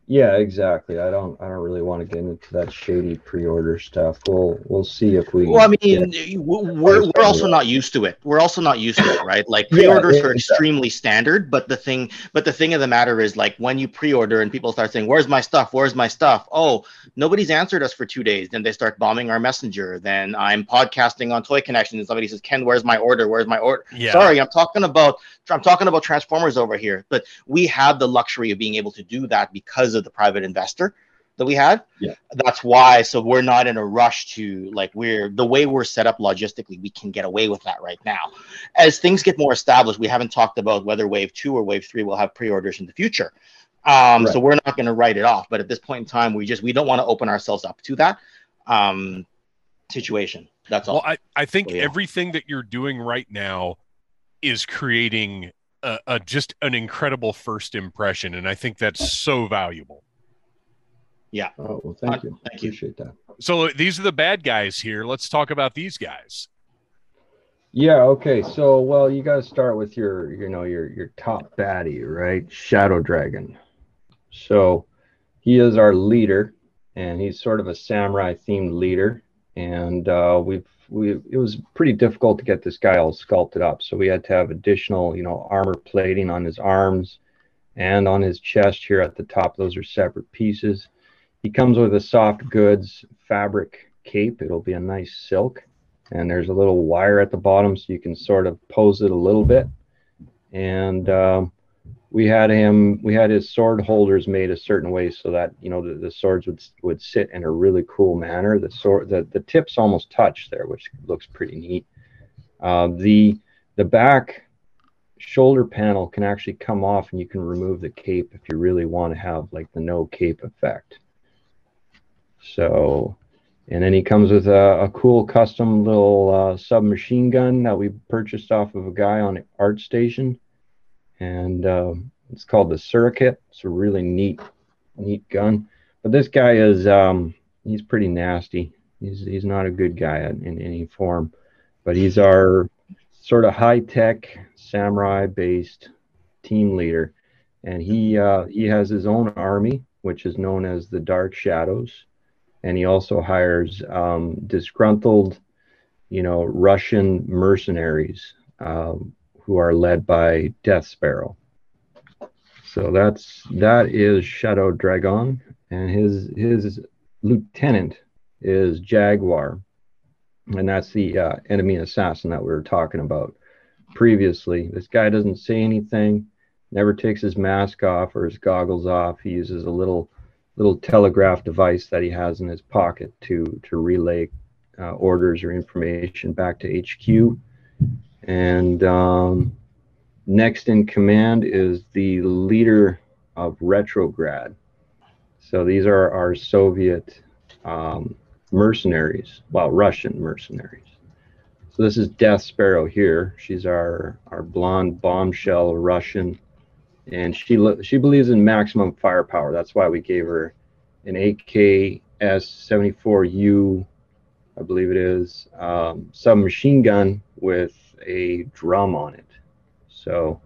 Yeah, exactly. I don't I don't really want to get into that shady pre-order stuff. We'll we'll see if we Well, I get- mean, we're we're also not used to it. We're also not used to it, right? Like pre-orders yeah, are extremely standard, but the thing, but the thing of the matter is, like when you pre-order and people start saying, "Where's my stuff? Where's my stuff?" Oh, nobody's answered us for two days. Then they start bombing our messenger. Then I'm podcasting on Toy Connection, and somebody says, "Ken, where's my order? Where's my order?" Yeah. Sorry, I'm talking about I'm talking about Transformers over here. But we have the luxury of being able to do that because of the private investor that we had. Yeah. That's why. So we're not in a rush to like we're the way we're set up logistically, we can get away with that right now. As things get more established, we haven't talked about whether wave two or wave three will have pre-orders in the future. Um, So we're not going to write it off. But at this point in time, we just we don't want to open ourselves up to that um, situation. That's all. Well, I, I think So, yeah. everything that you're doing right now is creating a, a just an incredible first impression, and I think that's so valuable. Yeah. Oh well, thank you. Thank you. Appreciate that. So these are the bad guys here. Let's talk about these guys. Yeah, okay. So, well, you got to start with your, you know, your your top baddie, right? Shadow Dragon. So, he is our leader, and he's sort of a samurai themed leader. And uh, we've we it was pretty difficult to get this guy all sculpted up, so we had to have additional, you know, armor plating on his arms and on his chest here at the top. Those are separate pieces. He comes with a soft goods fabric cape. It'll be a nice silk and there's a little wire at the bottom so you can sort of pose it a little bit and um, we had him we had his sword holders made a certain way so that you know the, the swords would would sit in a really cool manner. The sword the, the tips almost touch there which looks pretty neat. Uh, the the back shoulder panel can actually come off and you can remove the cape if you really want to have like the no cape effect. So and then he comes with a, a cool custom little uh, submachine gun that we purchased off of a guy on ArtStation. And uh, it's called the Surricate. It's a really neat, neat gun. But this guy is, um, he's pretty nasty. He's, he's not a good guy in, in any form. But he's our sort of high tech samurai-based team leader, and he uh, he has his own army, which is known as the Dark Shadows, and he also hires um, disgruntled, you know, Russian mercenaries um, who are led by Death Sparrow. So that's that is Shadow Dragon, and his his lieutenant is Jaguar, and that's the uh, enemy assassin that we were talking about previously. This guy doesn't say anything, never takes his mask off or his goggles off. He uses a little little telegraph device that he has in his pocket to to relay uh, orders or information back to HQ. And um, next in command is the leader of Retrograd. So these are our Soviet um, mercenaries, well, Russian mercenaries. So this is Death Sparrow here. She's our our blonde bombshell Russian, and she she believes in maximum firepower. That's why we gave her an AKS 74U, I believe it is, um, submachine gun with a drum on it. So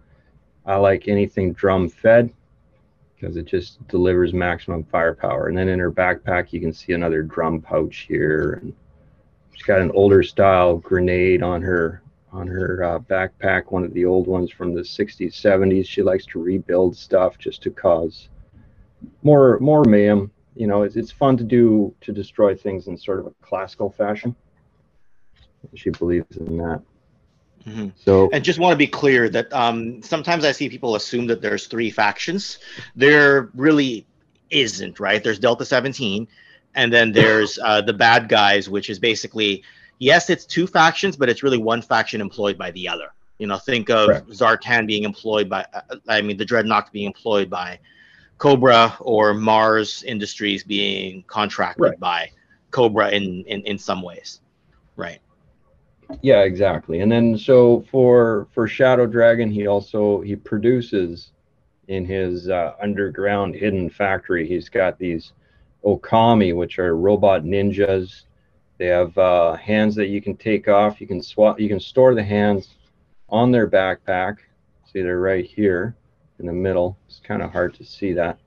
I like anything drum fed because it just delivers maximum firepower. And then in her backpack, you can see another drum pouch here. And she's got an older style grenade on her on her uh, backpack, one of the old ones from the 60s, 70s. She likes to rebuild stuff just to cause more more mayhem. You know, it's, it's fun to do to destroy things in sort of a classical fashion. She believes in that. Mm-hmm. So, and just want to be clear that um, sometimes I see people assume that there's three factions. There really isn't, right? There's Delta 17, and then there's uh, the bad guys, which is basically yes, it's two factions, but it's really one faction employed by the other. You know, think of Correct. Zartan being employed by, uh, I mean, the Dreadnok being employed by Cobra, or Mars Industries being contracted Right. by Cobra in, in in some ways, right? Yeah, exactly. And then so for for Shadow Dragon, he also he produces in his uh, underground hidden factory. He's got these Okami, which are robot ninjas. They have uh, hands that you can take off. You can swap. You can store the hands on their backpack. See, they're right here in the middle. It's kind of hard to see that,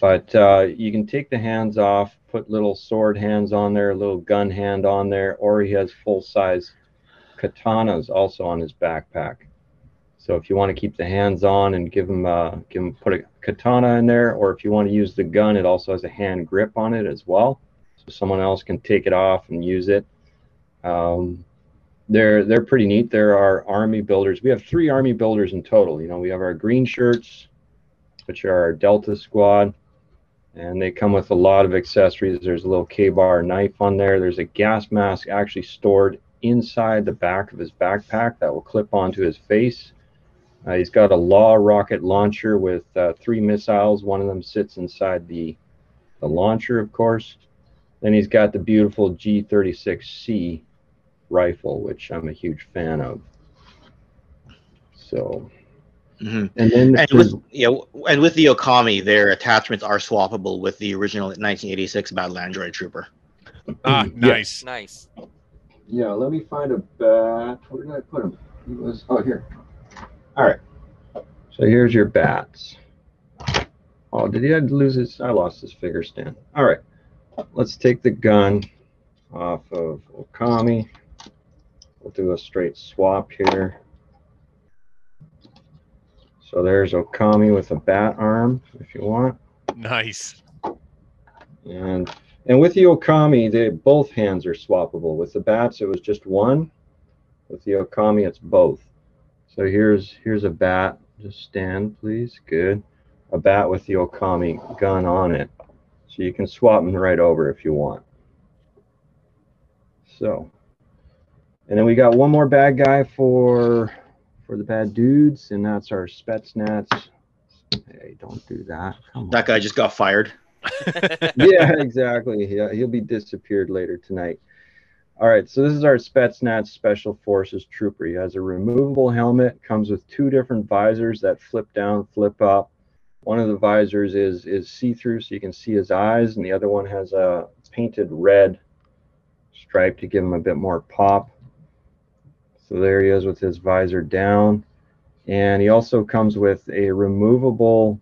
but uh, you can take the hands off, put little sword hands on there, a little gun hand on there, or he has full size katanas also on his backpack. So if you want to keep the hands on and give him, uh, give him put a katana in there, or if you want to use the gun, it also has a hand grip on it as well, so someone else can take it off and use it. Um, they're they're pretty neat. There are army builders. We have three army builders in total. You know, we have our green shirts, which are our Delta squad, and they come with a lot of accessories. There's a little Ka-Bar knife on there. There's a gas mask actually stored inside the back of his backpack that will clip onto his face. Uh, he's got a Law rocket launcher with uh, three missiles. One of them sits inside the the launcher, of course. Then he's got the beautiful G36C rifle, which I'm a huge fan of. So, hmm and then And with yeah, and with the Okami, their attachments are swappable with the original 1986 Battle Android Trooper. Ah, Yeah. nice. Nice. Yeah, let me find a bat. Where did I put him? He was oh here. All right. So here's your bats. Oh, did he lose his? I lost his figure stand. All right. Let's take the gun off of Okami. We'll do a straight swap here. So there's Okami with a bat arm, if you want. Nice. And and with the Okami, they both hands are swappable. With the bats, it was just one. With the Okami, it's both. So here's here's a bat. Just stand, please. Good. A bat with the Okami gun on it. So you can swap them right over if you want. So, and then we got one more bad guy for for the bad dudes, and that's our Spetsnaz. Hey, don't do that. Come on That guy just got fired. yeah, exactly. Yeah, he'll be disappeared later tonight. All right, so this is our Spetsnaz Special Forces Trooper. He has a removable helmet, comes with two different visors that flip down, flip up. One of the visors is is see-through, so you can see his eyes, and the other one has a painted red stripe to give him a bit more pop. So there he is with his visor down. And he also comes with a removable,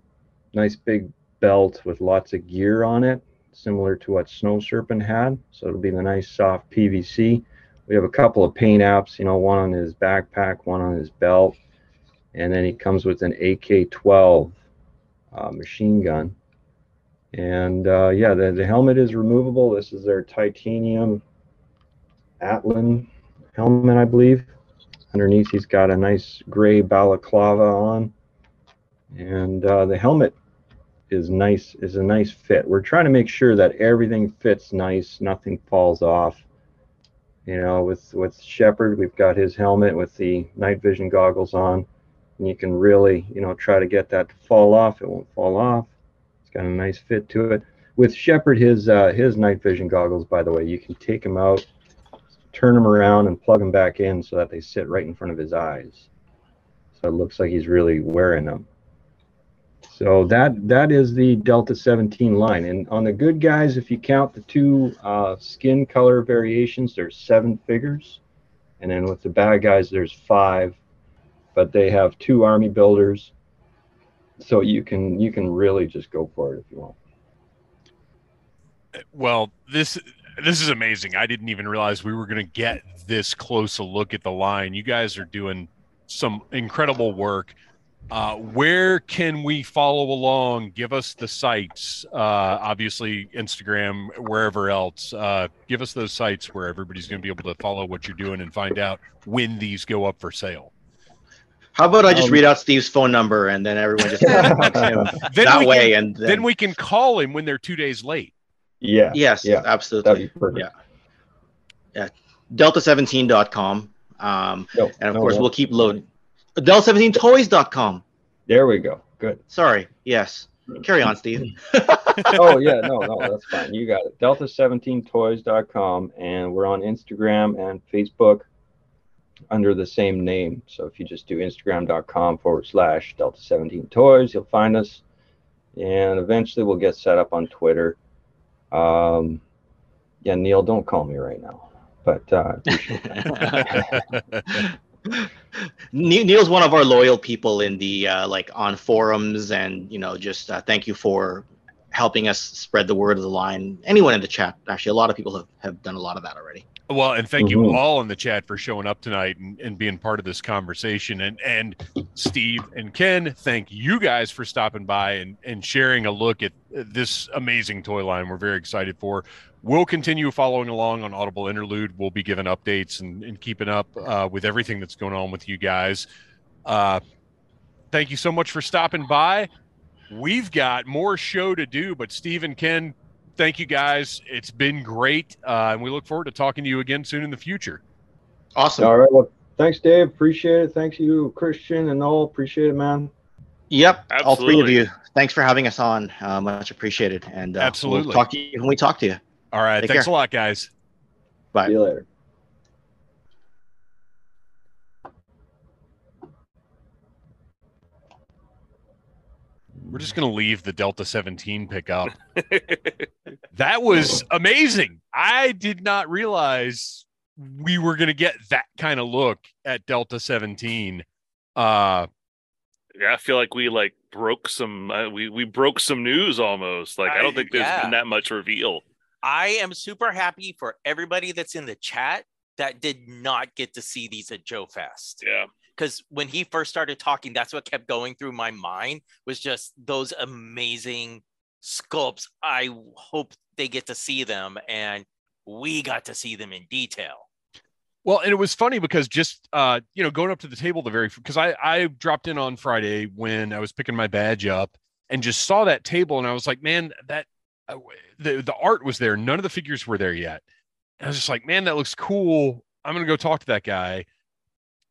nice big belt with lots of gear on it, similar to what Snow Serpent had. So it'll be the nice soft PVC. We have a couple of paint apps, you know, one on his backpack, one on his belt. And then he comes with an AK-12 uh, machine gun. And uh, yeah, the, the helmet is removable. This is their titanium Atlan helmet, I believe. Underneath, he's got a nice gray balaclava on. And uh, the helmet is nice, is a nice fit. We're trying to make sure that everything fits nice, nothing falls off. You know, with, with Shepard, we've got his helmet with the night vision goggles on. And you can really, you know, try to get that to fall off. It won't fall off. It's got a nice fit to it. With Shepard, his uh, his night vision goggles, by the way, you can take them out turn them around and plug them back in so that they sit right in front of his eyes. So it looks like he's really wearing them. So that that is the Delta 17 line. And on the good guys, if you count the two uh, skin color variations, there's seven figures. And then with the bad guys, there's five. But they have two army builders. So you can you can really just go for it if you want. Well, this this is amazing. I didn't even realize we were going to get this close a look at the line. You guys are doing some incredible work. Uh, where can we follow along? Give us the sites, uh, obviously Instagram, wherever else. Uh, give us those sites where everybody's going to be able to follow what you're doing and find out when these go up for sale. How about I just um, read out Steve's phone number and then everyone just him that way, can, and then... then we can call him when they're two days late. Yeah. Yes, yeah. absolutely. Yeah. Yeah. Delta17.com. Um, no, and of no, course, no. we'll keep loading. Delta17toys.com. There we go. Good. Sorry. Yes. Carry on, Steve. oh, yeah. No, no, that's fine. You got it. Delta17toys.com. And we're on Instagram and Facebook under the same name. So if you just do instagram.com forward slash Delta17toys, you'll find us. And eventually we'll get set up on Twitter. Um, yeah, Neil, don't call me right now. But uh, Neil's one of our loyal people in the uh, like on forums, and you know, just uh, thank you for helping us spread the word of the line. Anyone in the chat, actually, a lot of people have, have done a lot of that already. Well, and thank mm-hmm. you all in the chat for showing up tonight and, and being part of this conversation. And and Steve and Ken, thank you guys for stopping by and, and sharing a look at this amazing toy line we're very excited for. We'll continue following along on Audible Interlude. We'll be giving updates and, and keeping up uh, with everything that's going on with you guys. Uh, thank you so much for stopping by. We've got more show to do, but Steve and Ken, thank you guys. It's been great, uh, and we look forward to talking to you again soon in the future. Awesome. All right. Well, thanks, Dave. Appreciate it. Thanks you, Christian and all. Appreciate it, man. Yep. Absolutely. All three of you. Thanks for having us on. Uh, much appreciated. And uh, absolutely we'll talk to you when we talk to you. All right. Take thanks care. a lot, guys. Bye. See you later. We're just going to leave the Delta 17 pickup. that was amazing. I did not realize we were going to get that kind of look at Delta 17. Uh, yeah, I feel like we like broke some uh, we we broke some news almost. Like I, I don't think there's yeah. been that much reveal. I am super happy for everybody that's in the chat that did not get to see these at Joe Fest. Yeah because when he first started talking, that's what kept going through my mind was just those amazing sculpts. I hope they get to see them, and we got to see them in detail. Well, and it was funny because just uh, you know going up to the table the very because I I dropped in on Friday when I was picking my badge up and just saw that table and I was like, man, that uh, the the art was there. None of the figures were there yet. And I was just like, man, that looks cool. I'm gonna go talk to that guy.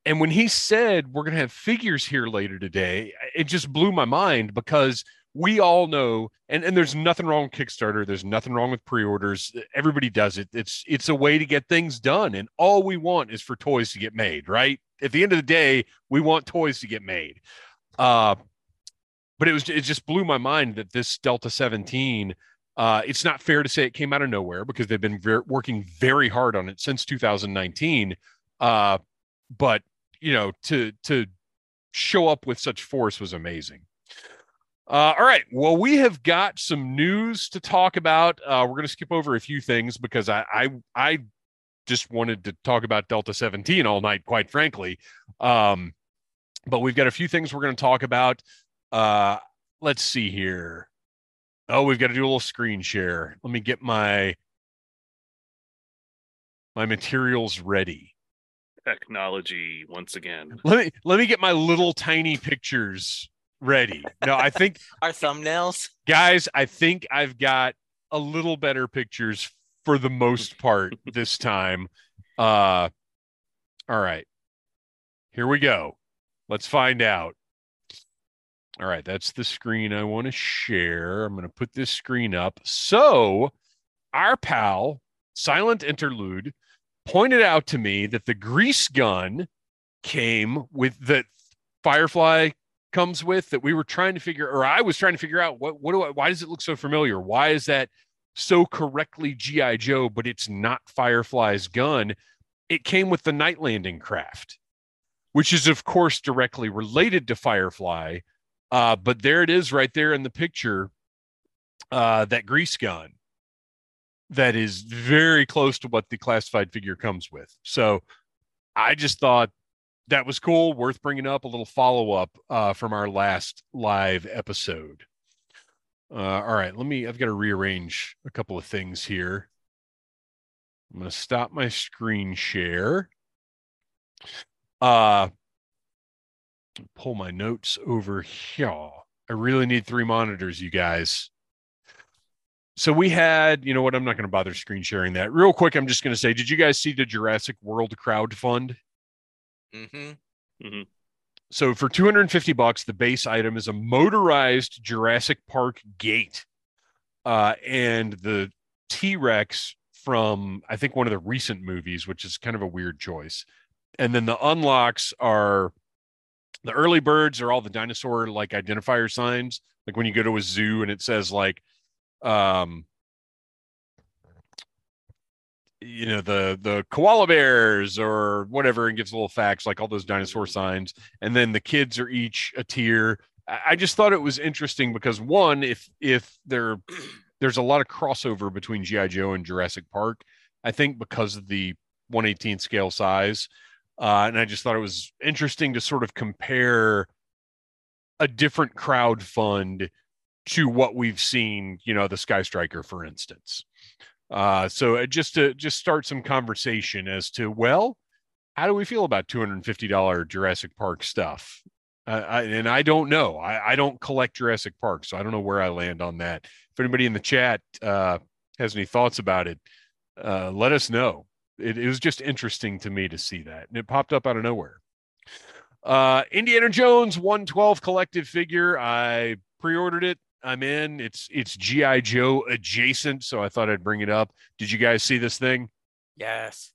And when he said we're going to have figures here later today, it just blew my mind because we all know and, and there's nothing wrong with Kickstarter, there's nothing wrong with pre-orders. Everybody does it. It's it's a way to get things done and all we want is for toys to get made, right? At the end of the day, we want toys to get made. Uh but it was it just blew my mind that this Delta 17 uh, it's not fair to say it came out of nowhere because they've been ver- working very hard on it since 2019. Uh, but you know, to to show up with such force was amazing. Uh, all right. Well, we have got some news to talk about. Uh, we're going to skip over a few things because I, I, I just wanted to talk about Delta 17 all night, quite frankly. Um, but we've got a few things we're going to talk about. Uh, let's see here. Oh, we've got to do a little screen share. Let me get my my materials ready. Technology once again. Let me let me get my little tiny pictures ready. No, I think Our thumbnails. guys, I think I've got a little better pictures for the most part this time. Uh all right. Here we go. Let's find out. All right, that's the screen I want to share. I'm going to put this screen up. So, our pal, Silent Interlude, pointed out to me that the grease gun came with that Firefly comes with that we were trying to figure or I was trying to figure out what what do I why does it look so familiar? Why is that so correctly GI Joe but it's not Firefly's gun? It came with the night landing craft, which is of course directly related to Firefly. Uh, but there it is right there in the picture. Uh, that grease gun that is very close to what the classified figure comes with. So I just thought that was cool, worth bringing up. A little follow up uh, from our last live episode. Uh, all right, let me. I've got to rearrange a couple of things here. I'm going to stop my screen share. Uh, pull my notes over here. I really need three monitors, you guys. So we had, you know what? I'm not going to bother screen sharing that. Real quick, I'm just going to say, did you guys see the Jurassic World crowd fund? Mm-hmm. So for 250 bucks, the base item is a motorized Jurassic Park gate, uh, and the T Rex from I think one of the recent movies, which is kind of a weird choice. And then the unlocks are the early birds are all the dinosaur like identifier signs, like when you go to a zoo and it says like, um, you know the the koala bears or whatever and gives little facts like all those dinosaur signs. And then the kids are each a tier. I just thought it was interesting because one if if there there's a lot of crossover between gi joe and jurassic park i think because of the 118 scale size. Uh, and i just thought it was interesting to sort of compare a different crowd fund to what we've seen you know the Skystriker for instance uh, so uh, just to just start some conversation as to well, how do we feel about two hundred and fifty dollar Jurassic Park stuff? Uh, I, and I don't know. I, I don't collect Jurassic Park, so I don't know where I land on that. If anybody in the chat uh, has any thoughts about it, uh, let us know. It, it was just interesting to me to see that, and it popped up out of nowhere. Uh, Indiana Jones 112 collective figure. I pre-ordered it. I'm in. It's it's GI Joe adjacent, so I thought I'd bring it up. Did you guys see this thing? Yes.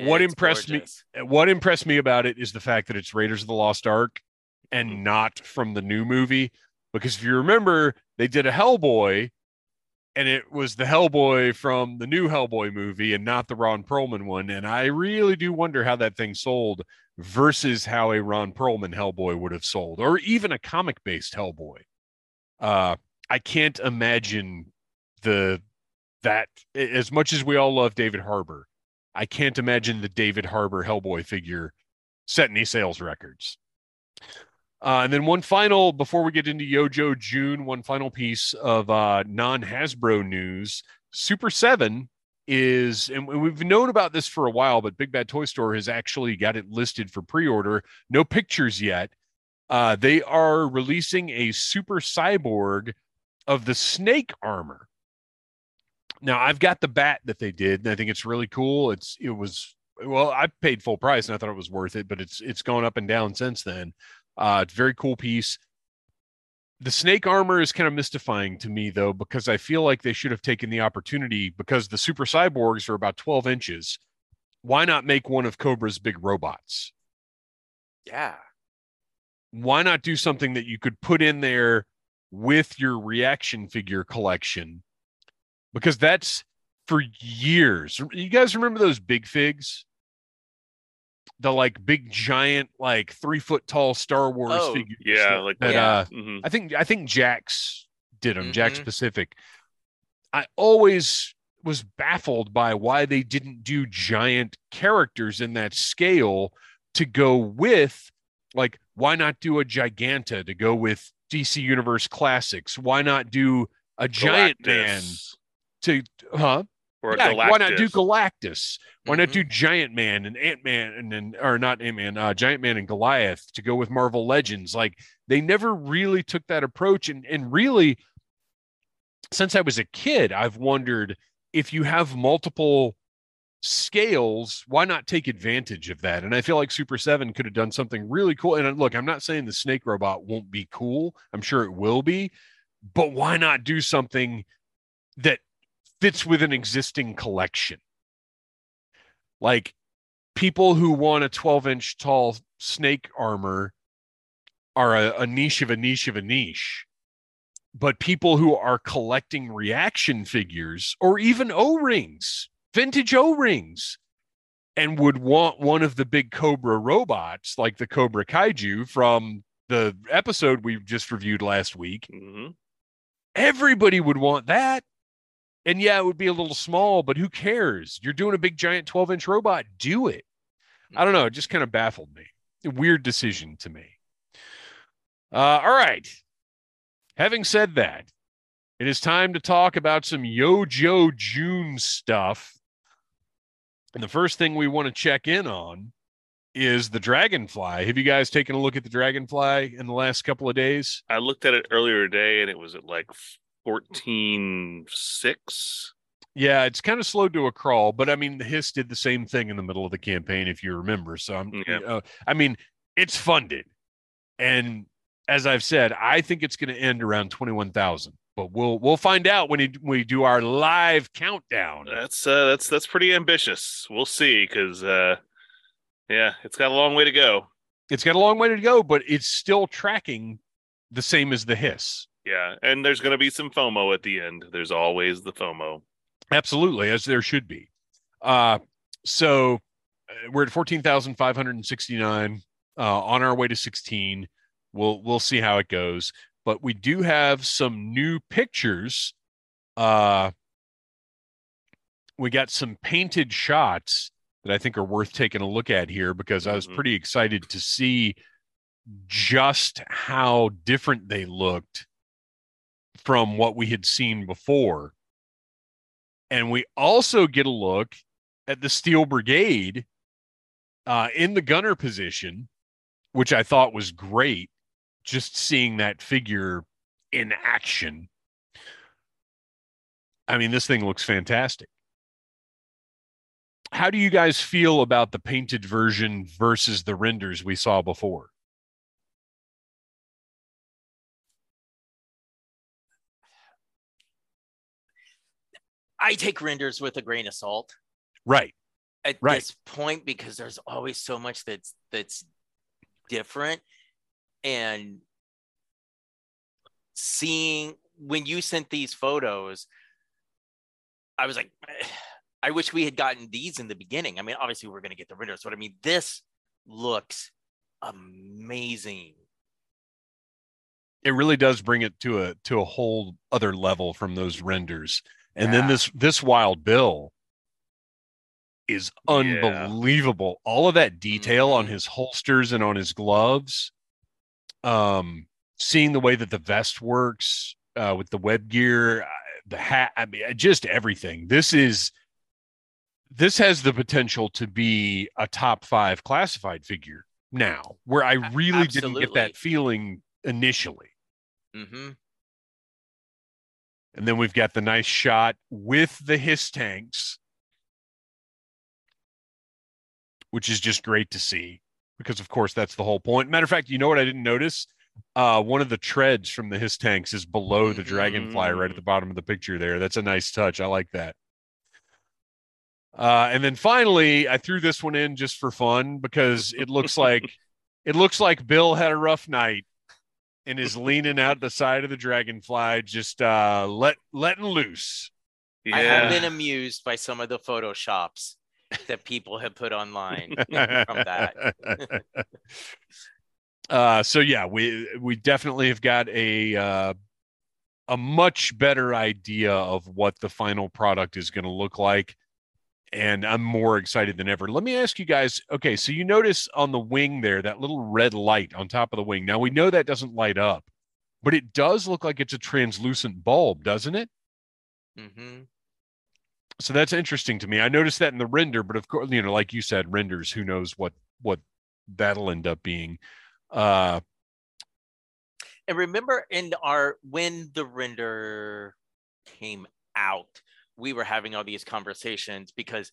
What It's impressed me- What impressed me about it is the fact that it's Raiders of the Lost Ark and mm-hmm. not from the new movie. Because if you remember, they did a Hellboy, and it was the Hellboy from the new Hellboy movie and not the Ron Perlman one. And I really do wonder how that thing sold versus how a Ron Perlman Hellboy would have sold, or even a comic based Hellboy. Uh, I can't imagine the that as much as we all love David Harbour, I can't imagine the David Harbour Hellboy figure set any sales records. Uh, and then one final, before we get into Yo Joe June, one final piece of uh, non Hasbro news. Super 7 is, and we've known about this for a while, but Big Bad Toy Store has actually got it listed for pre order. No pictures yet. Uh, they are releasing a Super Cyborg of the Snake armor. Now I've got the bat that they did, and I think it's really cool. It's it was well, I paid full price and I thought it was worth it, but it's it's gone up and down since then. Uh, it's a very cool piece. The snake armor is kind of mystifying to me though, because I feel like they should have taken the opportunity because the super cyborgs are about 12 inches. Why not make one of Cobra's big robots? Yeah. Why not do something that you could put in there with your reaction figure collection? Because that's for years. You guys remember those big figs? the like big giant like three foot tall Star Wars Oh, figures. Yeah, like that. Yeah. Uh, Mhm. I think I think Jakks did them. Jakks Mhm. Pacific. I always was baffled by why they didn't do giant characters in that scale to go with like why not do a giganta to go with DC Universe classics? Why not do a giant man to huh? Or Yeah, why not do Galactus. Galactus? Why not do Giant Man and Ant Man and then or not Ant Man, uh, Giant Man and Goliath to go with Marvel Legends? Like they never really took that approach, and and really, since I was a kid, I've wondered if you have multiple scales, why not take advantage of that? And I feel like Super Seven could have done something really cool. And uh, look, I'm not saying the Snake Robot won't be cool. I'm sure it will be, but why not do something that fits with an existing collection? Like people who want a 12 inch tall snake armor are a, a niche of a niche of a niche. But people who are collecting reaction figures or even O rings, vintage O rings, and would want one of the big Cobra robots like the Cobra Kaiju from the episode we just reviewed last week, Mhm. everybody would want that. And yeah, it would be a little small, but who cares? You're doing a big giant 12 inch robot, do it. I don't know. It just kind of baffled me. A weird decision to me. Uh, all right. Having said that, it is time to talk about some Yo Joe June stuff. And the first thing we want to check in on is the Dragonfly. Have you guys taken a look at the Dragonfly in the last couple of days? I looked at it earlier today and it was at like fourteen six. Yeah, it's kind of slowed to a crawl, but I mean, the Hiss did the same thing in the middle of the campaign, if you remember. So I'm, Yeah. uh, I mean, it's funded, and as I've said, I think it's going to end around twenty one thousand. But we'll we'll find out when we do our live countdown. That's uh that's that's pretty ambitious. We'll see, because uh yeah, it's got a long way to go. It's got a long way to go, but it's still tracking the same as the Hiss. Yeah, and there's gonna be some FOMO at the end. There's always the FOMO. Absolutely, as there should be. Uh, so uh, we're at fourteen thousand five hundred and sixty nine. Uh, on our way to sixteen. We'll we'll see how it goes. But we do have some new pictures. Uh, we got some painted shots that I think are worth taking a look at here because I was Mhm. pretty excited to see just how different they looked from what we had seen before. And we also get a look at the Steel Brigade uh, in the gunner position, which I thought was great. Just seeing that figure in action. I mean, this thing looks fantastic. How do you guys feel about the painted version versus the renders we saw before? I take renders with a grain of salt Right. at Right. this point because there's always so much that's that's different and seeing when you sent these photos i was like i wish we had gotten these in the beginning. I mean obviously we're going to get the renders but i mean this looks amazing. It really does bring it to a to a whole other level from those renders. And then this this wild bill is Yeah. unbelievable. All of that detail on Mhm. his holsters and on his gloves um seeing the way that the vest works uh with the web gear uh, the hat i mean just everything. This is this has the potential to be a top five classified figure now where i really didn't get that feeling initially. Mm-hmm. And then we've got the nice shot with the Hiss tanks, which is just great to see because, of course, that's the whole point. Matter of fact, you know what I didn't notice? Uh, one of the treads from the Hiss tanks is below the dragonfly right at the bottom of the picture there. That's a nice touch. I like that. Uh, and then finally, I threw this one in just for fun because it looks like it looks like Bill had a rough night and is leaning out the side of the dragonfly, just uh, let letting loose. Yeah. i have been amused by some of the photoshops that people have put online from that. uh, so yeah, we we definitely have got a uh, a much better idea of what the final product is going to look like. And I'm more excited than ever. Let me ask you guys okay, so you notice on the wing there that little red light on top of the wing. Now we know that doesn't light up, but it does look like it's a translucent bulb, doesn't it? hmm So that's interesting to me. I noticed that in the render, but of course, you know, like you said, renders, who knows what what that'll end up being. Uh And remember in our when the render came out, we were having all these conversations because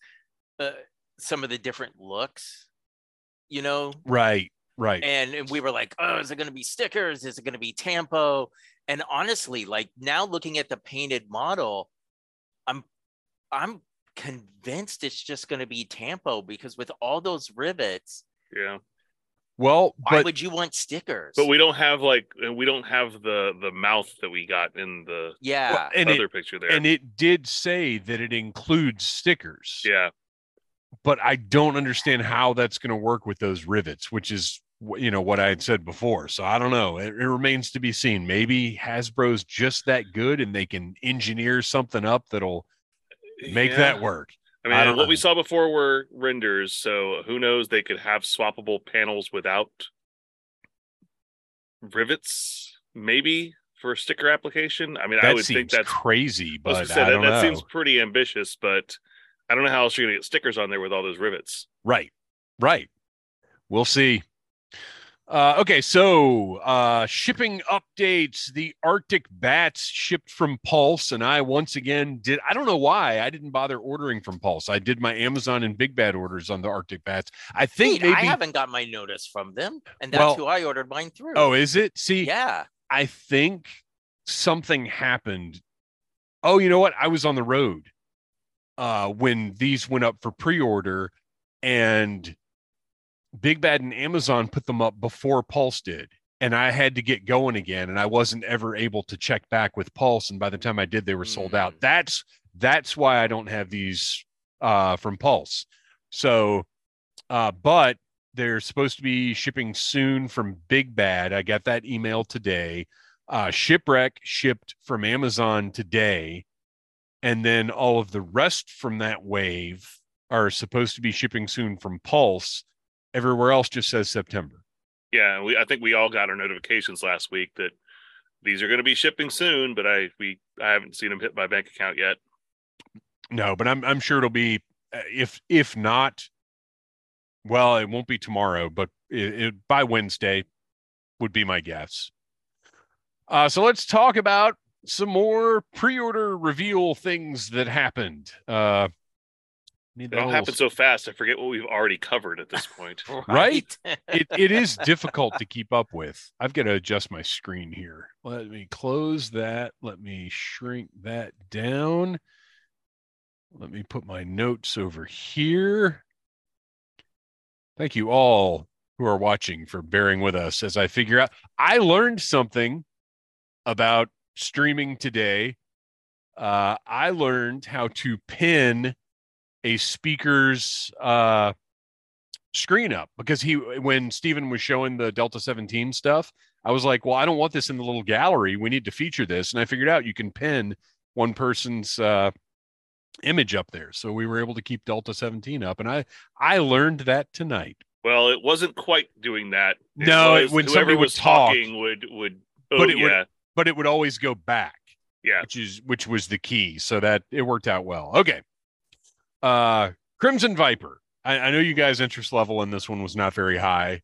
uh, some of the different looks, you know, right, right. and, and we were like, oh, is it going to be stickers? Is it going to be tampo? And honestly, like now looking at the painted model, I'm convinced it's just going to be tampo because with all those rivets, Yeah, well, why but would you want stickers? but we don't have like we don't have the the mouth that we got in the yeah, well, and other it picture there. and it did say that it includes stickers. yeah, but I don't understand how that's going to work with those rivets, which is you know what I had said before. So I don't know. It, it remains to be seen. Maybe Hasbro's just that good and they can engineer something up that'll make Yeah. that work. I mean, I what know. we saw before were renders, so who knows? They could have swappable panels without rivets, maybe for a sticker application. I mean, I would think that's crazy, but say, I that, that seems pretty ambitious, but I don't know how else you're gonna get stickers on there with all those rivets. Right. Right. We'll see. Uh, okay, so uh, shipping updates. The Arctic bats shipped from Pulse, and I once again did. I don't know why I didn't bother ordering from Pulse. I did my Amazon and Big Bad orders on the Arctic bats. I think Wait, maybe. I haven't got my notice from them, and that's Well- who I ordered mine through. oh, is it? See, yeah. I think something happened. Oh, you know what? I was on the road uh, when these went up for pre-order, and Big Bad and Amazon put them up before Pulse did, and I had to get going again, and I wasn't ever able to check back with Pulse. And by the time I did, they were sold out. Mm. That's that's why I don't have these uh, from Pulse. So, uh, but they're supposed to be shipping soon from Big Bad. I got that email today. Uh, Shipwreck shipped from Amazon today. And then all of the rest from that wave are supposed to be shipping soon from Pulse. Everywhere else just says September. Yeah, we I think we all got our notifications last week that these are going to be shipping soon, but I we I haven't seen them hit my bank account yet. No, but I'm I'm sure it'll be uh, if if not, well, it won't be tomorrow, but it, it, by Wednesday would be my guess. Uh, so let's talk about some more pre-order reveal things that happened. Uh, need It the all whole- happened so fast. I forget what we've already covered at this point. Right? it, it is difficult to keep up with. I've got to adjust my screen here. Let me close that. Let me shrink that down. Let me put my notes over here. Thank you all who are watching for bearing with us as I figure out. I learned something about streaming today. Uh, I learned how to pin a speaker's uh, screen up because he when Steven was showing the Delta 17 stuff, I was like, well, I don't want this in the little gallery. We need to feature this. And I figured out you can pin one person's uh, image up there. So we were able to keep Delta 17 up. And I I learned that tonight. Well, it wasn't quite doing that. It No, was- when somebody would was talk. talking would would. Oh, But it would- yeah, But it would always go back. Yeah. Which is which was the key. So that it worked out well. Okay. Uh Crimson Viper. I, I know you guys' interest level in this one was not very high.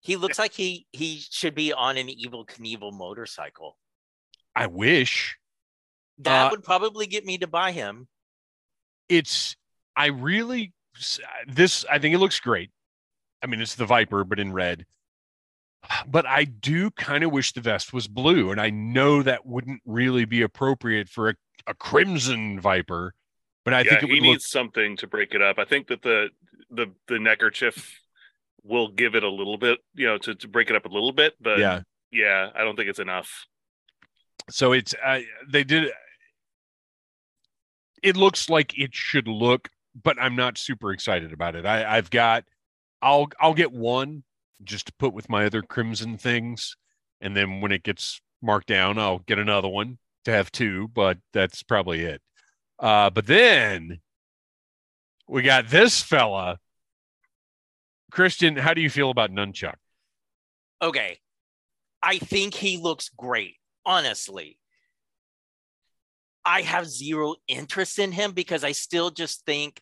He looks like he he should be on an Evel Knievel motorcycle. I wish. That Uh, would probably get me to buy him. it's I really this I think it looks great. I mean, it's the Viper, but in red. But I do kind of wish the vest was blue, and I know that wouldn't really be appropriate for a, a crimson Viper. But I yeah. think it He would needs look something to break it up. I think that the the the neckerchief will give it a little bit, you know, to, to break it up a little bit. But yeah. yeah, I don't think it's enough. So it's uh, they did. It looks like it should look but I'm not super excited about it. I, I've got, I'll I'll get one just to put with my other crimson things, and then when it gets marked down, I'll get another one to have two. But that's probably it. Uh, but then we got this fella, Christian. How do you feel about Nunchuck? Okay. I think he looks great, honestly. I have zero interest in him because I still just think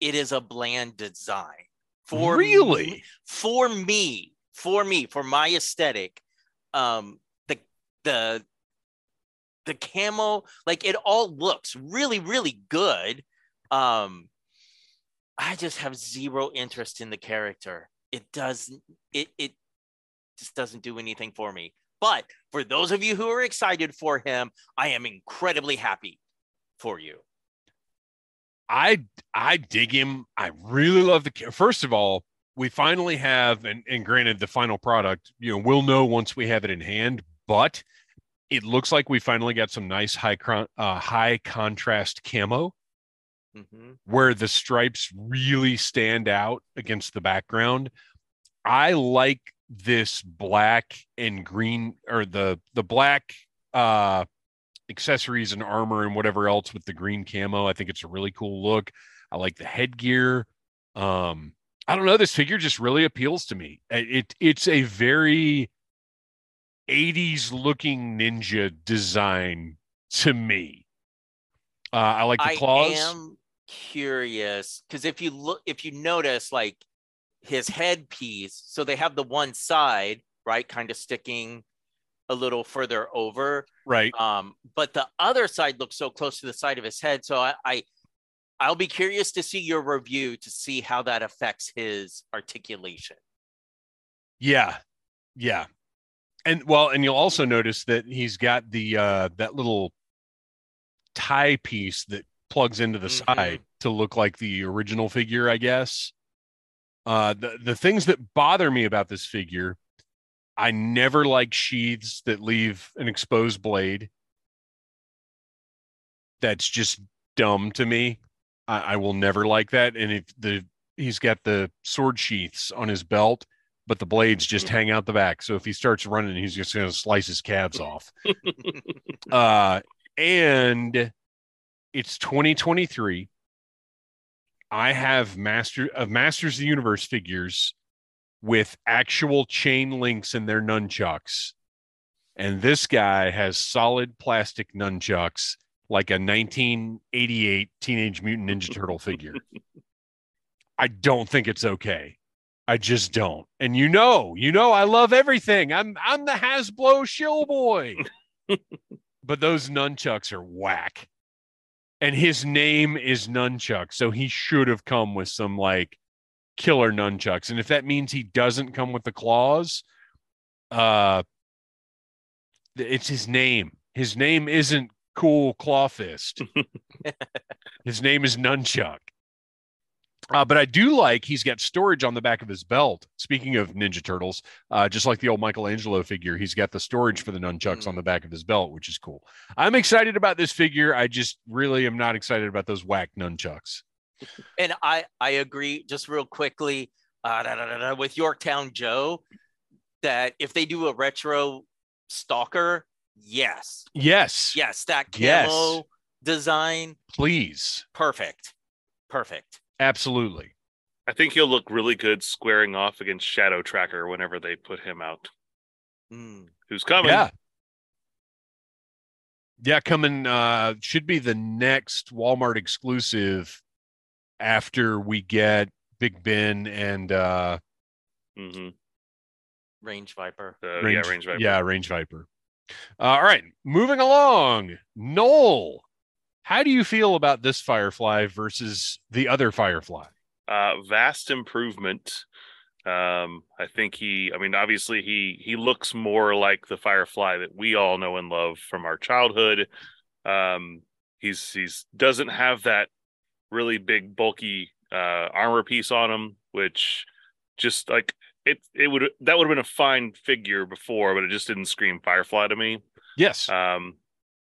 it is a bland design. For really? me, for me, for me, for my aesthetic, um, the the the camo, like it all looks really, really good. Um, I just have zero interest in the character. It doesn't. It it just doesn't do anything for me. But for those of you who are excited for him, I am incredibly happy for you. I I dig him. I really love the. First of all, we finally have, and, and granted, the final product, you know, we'll know once we have it in hand. But it looks like we finally got some nice high uh, high contrast camo, mm-hmm. where the stripes really stand out against the background. I like this black and green or the the black uh accessories and armor and whatever else with the green camo. I think it's a really cool look. I like the headgear. Um I don't know this figure just really appeals to me. It it's a very 80s looking ninja design to me. Uh I like the claws. I am curious because if you look if you notice like his headpiece. So they have the one side, right, kind of sticking a little further over. Right. Um, but the other side looks so close to the side of his head. So I, I I'll be curious to see your review to see how that affects his articulation. Yeah. Yeah. And well, and you'll also notice that he's got the uh that little tie piece that plugs into the mm-hmm. side to look like the original figure, I guess. Uh, the the things that bother me about this figure, I never like sheaths that leave an exposed blade. That's just dumb to me. I, I will never like that. And if the he's got the sword sheaths on his belt, but the blades just hang out the back. So if he starts running, he's just going to slice his calves off. uh, and it's 2023. I have master of Masters of the Universe figures with actual chain links in their nunchucks. And this guy has solid plastic nunchucks like a 1988 Teenage Mutant Ninja Turtle figure. I don't think it's okay. I just don't. And you know, you know I love everything. I'm I'm the Hasbro shill boy. but those nunchucks are whack and his name is Nunchuck, so he should have come with some like killer nunchucks. And if that means he doesn't come with the claws, uh, it's his name. His name isn't Cool claw fist. his name is Nunchuck. Uh, but I do like he's got storage on the back of his belt. Speaking of Ninja Turtles, uh, just like the old Michelangelo figure, he's got the storage for the nunchucks mm. on the back of his belt, which is cool. I'm excited about this figure. I just really am not excited about those whack nunchucks. And I I agree. Just real quickly uh, da, da, da, with Yorktown Joe, that if they do a retro stalker, yes, yes, yes, that camo yes. design, please, perfect, perfect. Absolutely. I think he'll look really good squaring off against Shadow Tracker whenever they put him out. Mm. Who's coming? Yeah. Yeah, coming uh should be the next Walmart exclusive after we get Big Ben and uh mm-hmm. Range Viper. Uh, range, yeah, Range Viper. Yeah, Range Viper. Uh, all right, moving along. Noel, how do you feel about this Firefly versus the other Firefly? Uh, vast improvement. Um, I think he, I mean, obviously he he looks more like the Firefly that we all know and love from our childhood. Um, he's he's doesn't have that really big bulky uh, armor piece on him, which just like it it would that would have been a fine figure before, but it just didn't scream Firefly to me. Yes. Um,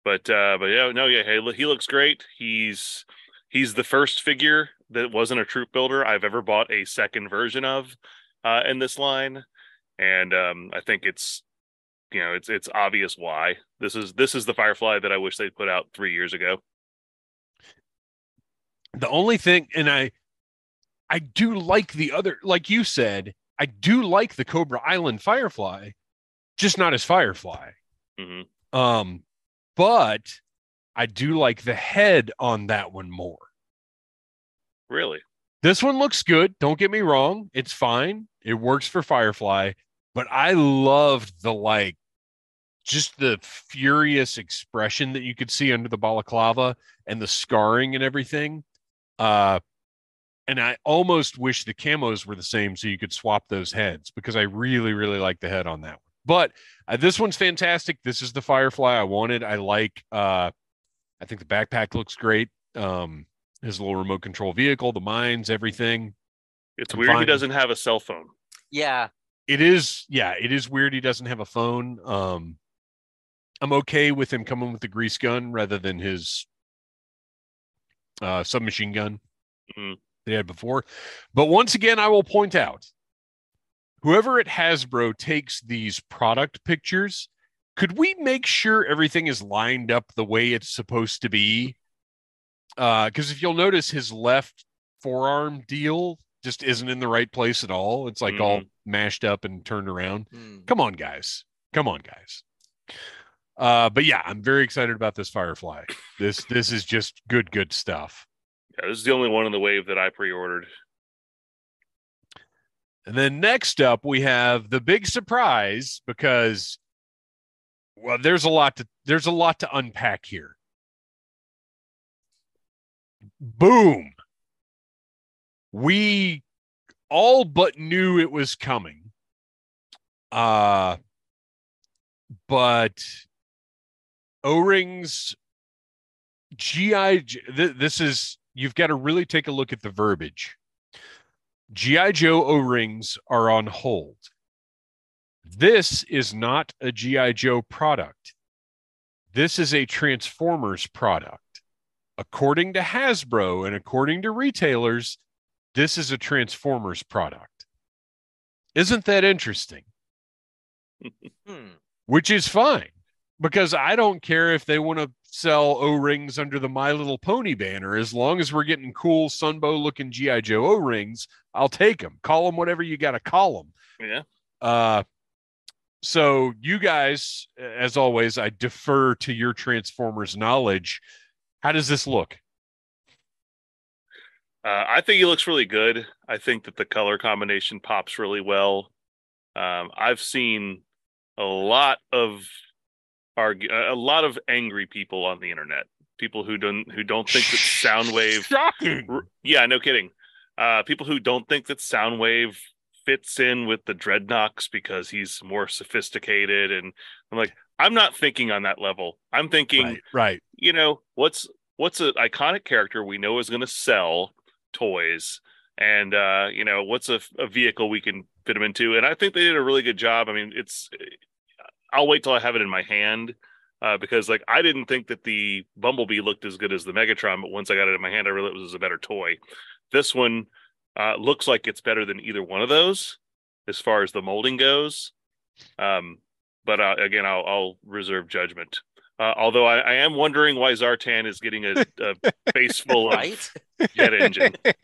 but uh, but yeah, no, yeah, hey, he looks great. He's he's the first figure that wasn't a troop builder I've ever bought a second version of uh, in this line, and um, I think it's you know it's it's obvious why this is this is the Firefly that I wish they'd put out three years ago. The only thing, and I, I do like the other, like you said, I do like the Cobra Island Firefly, just not as Firefly. hmm Um, but I do like the head on that one more. Really, This one looks good. Don't get me wrong. It's fine. It works for Firefly, but I loved the like just the furious expression that you could see under the balaclava and the scarring and everything. Uh and I almost wish the camos were the same so you could swap those heads because I really, really like the head on that one. But uh, this one's fantastic. This is the Firefly I wanted. I like uh I think the backpack looks great. Um his little remote control vehicle, the mines, everything. it's I'm weird he doesn't have a cell phone. Yeah. It is, yeah, it is weird he doesn't have a phone. Um I'm okay with him coming with the grease gun rather than his uh submachine gun Mhm. they had before. But once again, I will point out whoever at Hasbro takes these product pictures, could we make sure everything is lined up the way it's supposed to be? Uh, because if you'll notice his left forearm deal just isn't in the right place at all. It's like all mashed up and turned around. Hmm. Come on, guys. Come on, guys. Uh, but yeah, I'm very excited about this Firefly. This this is just good, good stuff. Yeah, this is the only one in the wave that I pre-ordered. And then next up, we have the big surprise because, well, there's a lot to there's a lot to unpack here. Boom. We all but knew it was coming. Uh, but O-rings, GI. Th- this is you've got to really take a look at the verbiage. GI Joe O-rings are on hold. This is not a GI Joe product. This is a Transformers product. According to Hasbro and according to retailers, this is a Transformers product. Isn't that interesting? Hmm. Which is fine because I don't care if they want to sell O rings under the My Little Pony banner. As long as we're getting cool Sunbow looking GI Joe O rings, I'll take them. Call them whatever you got to call them. Yeah. Uh, so you guys, as always, I defer to your Transformers knowledge. How does this look? Uh, I think he looks really good. I think that the color combination pops really well. Um, I've seen a lot of argue, a lot of angry people on the internet. People who don't who don't think that Soundwave. Shocking. Yeah, no kidding. Uh, people who don't think that Soundwave fits in with the Dreadnoks because he's more sophisticated, and I'm like, I'm not thinking on that level. I'm thinking Right, right. you know what's what's an iconic character we know is going to sell toys and uh you know what's a, a vehicle we can fit them into and i think they did a really good job i mean it's i'll wait till i have it in my hand uh because like i didn't think that the bumblebee looked as good as the megatron but once i got it in my hand i realized it was a better toy this one uh looks like it's better than either one of those as far as the molding goes um but uh, again i'll i'll reserve judgment uh, although I, I am wondering why Zartan is getting a, a face full of Right? jet engine.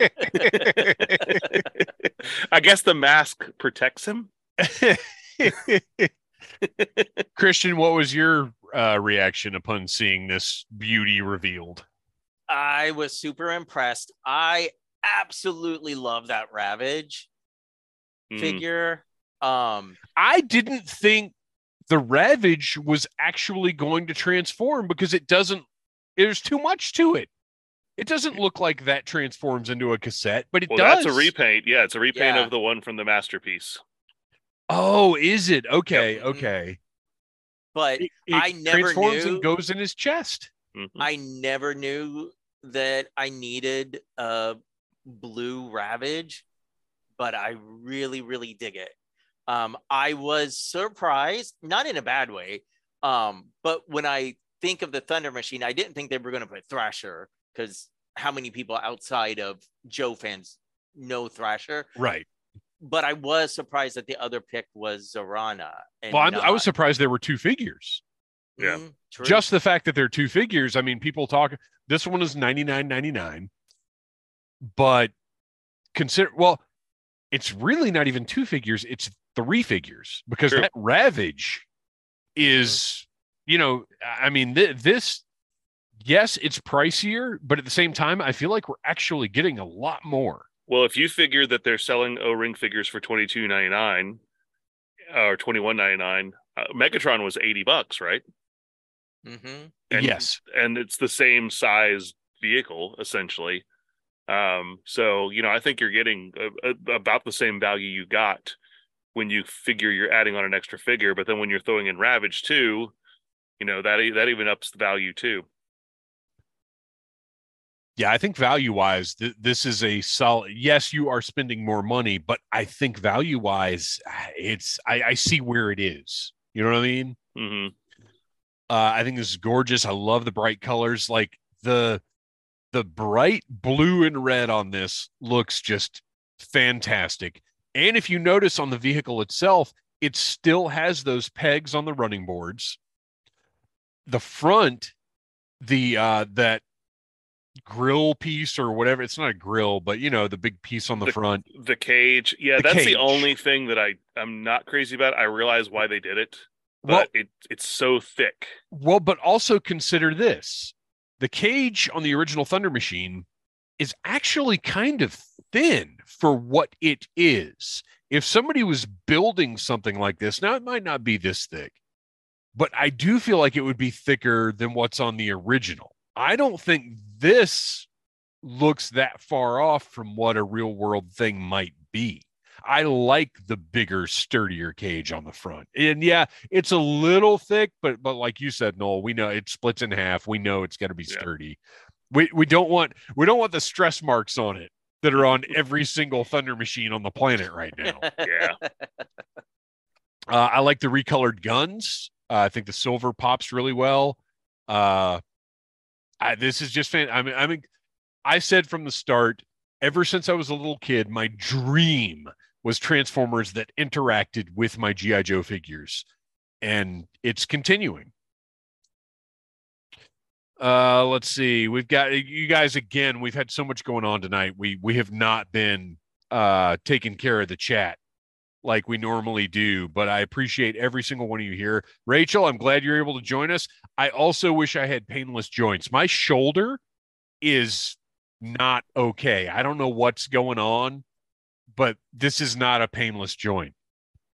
I guess the mask protects him. Christian, what was your uh, reaction upon seeing this beauty revealed? I was super impressed. I absolutely love that Ravage Mm. figure. Um, I didn't think the Ravage was actually going to transform because it doesn't, there's too much to it. It doesn't look like that transforms into a cassette, but it Well, does. that's a repaint. Yeah, it's a repaint Yeah. of the one from the masterpiece. Oh, is it? Okay, Yep. okay. but It, it I never transforms knew- and goes in his chest. Mhm. I never knew that I needed a blue Ravage, but I really, really dig it. Um, I was surprised, not in a bad way, um, but when I think of the Thunder Machine, I didn't think they were going to put Thrasher because how many people outside of Joe fans know Thrasher, Right. But I was surprised that the other pick was Zarana. Well, I'm, I was surprised there were two figures. Yeah. Mm, true. Just the fact that there are two figures. I mean, people talk. This one is ninety nine ninety nine, but consider well, it's really not even two figures. It's three figures because True. that Ravage is, you know, I mean, th- this. Yes, it's pricier, but at the same time, I feel like we're actually getting a lot more. Well, if you figure that they're selling O ring figures for twenty two ninety nine or twenty one ninety nine, uh, Megatron was eighty bucks, right? Mhm. And- yes, And it's the same size vehicle essentially. Um, so you know, I think you're getting a, a, about the same value you got when you figure you're adding on an extra figure, but then when you're throwing in Ravage too, you know that e- that even ups the value too. Yeah, I think value wise, th- this is a solid. Yes, you are spending more money, but I think value wise, it's I, I see where it is. You know what I mean? hmm Uh, I think this is gorgeous. I love the bright colors. Like the the bright blue and red on this looks just fantastic. And if you notice on the vehicle itself, it still has those pegs on the running boards. The front, the uh that grill piece or whatever, it's not a grill, but you know, the big piece on the, The- front. The cage, yeah, The that's cage. the only thing that I I'm not crazy about. I realize why they did it, but Well, it it's so thick. Well, but also consider this the cage on the original Thunder Machine is actually kind of thin for what it is. If somebody was building something like this, now it might not be this thick, but I do feel like it would be thicker than what's on the original. I don't think this looks that far off from what a real world thing might be. I like the bigger, sturdier cage on the front. And yeah, it's a little thick, but but like you said, Noel, we know it splits in half. We know it's going to be Yeah. sturdy. We we don't want we don't want the stress marks on it that are on every single Thunder machine on the planet right now. Yeah. Uh, I like the recolored guns. Uh, I think the silver pops really well. Uh, I, this is just fan. I mean, I mean, I said from the start, ever since I was a little kid, my dream was Transformers that interacted with my GI Joe figures, and it's continuing. Uh, let's see. We've got you guys again. We've had so much going on tonight. We we have not been uh taking care of the chat like we normally do, but I appreciate every single one of you here. Rachel, I'm glad you're able to join us. I also wish I had painless joints. My shoulder is not okay. I don't know what's going on, but this is not a painless joint.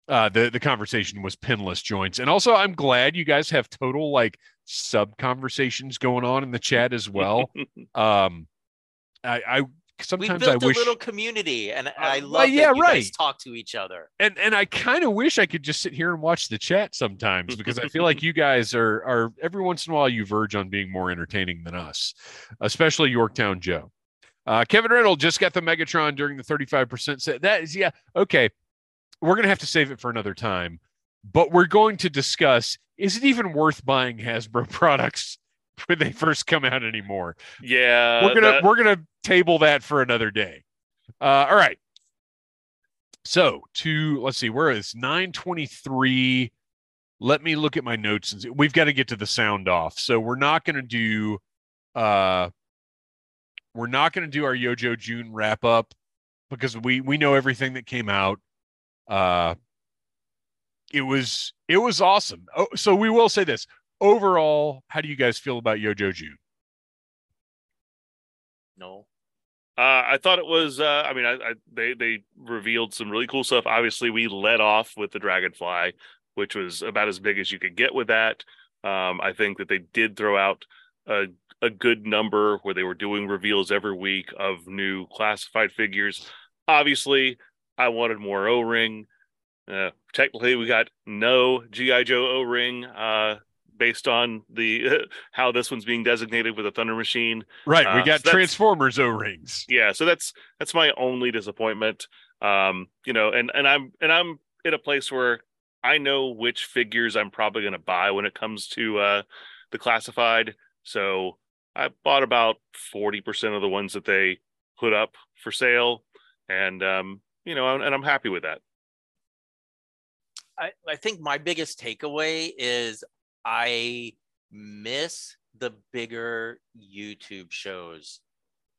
Uh, the the conversation was pinless joints, and also I'm glad you guys have total like sub conversations going on in the chat as well. um, I, I sometimes built I wish a little community, and I well, love yeah, that you right. guys talk to each other. and and I kind of wish I could just sit here and watch the chat sometimes because I feel like you guys are are every once in a while you verge on being more entertaining than us, especially Yorktown Joe. Uh, Kevin Reynolds just got the Megatron during the 35% set. That is, yeah, okay. We're going to have to save it for another time, but we're going to discuss is it even worth buying Hasbro products when they first come out anymore? Yeah. we're gonna that- we're gonna table that for another day. Uh, all right. So to let's see, where is nine twenty three? Let me look at my notes and see. we've got to get to the sound off. So we're not gonna do uh we're not gonna do our Yo Joe June wrap up because we we know everything that came out. Uh it was it was awesome. Oh, so we will say this. Overall, how do you guys feel about Yo Joe June? No, Uh, I thought it was. Uh, I mean, I, I they they revealed some really cool stuff. Obviously, we led off with the Dragonfly, which was about as big as you could get with that. Um, I think that they did throw out a a good number where they were doing reveals every week of new classified figures. Obviously, I wanted more O ring. Uh, technically, we got no GI Joe O ring. Uh, based on the how this one's being designated with a Thunder Machine Right, we Uh, got so Transformers O rings. yeah so that's that's my only disappointment um you know and and i'm and i'm in a place where i know which figures i'm probably going to buy when it comes to uh the classified so I bought about 40% of the ones that they put up for sale. And, um, you know, and I'm happy with that. I, I think my biggest takeaway is I miss the bigger YouTube shows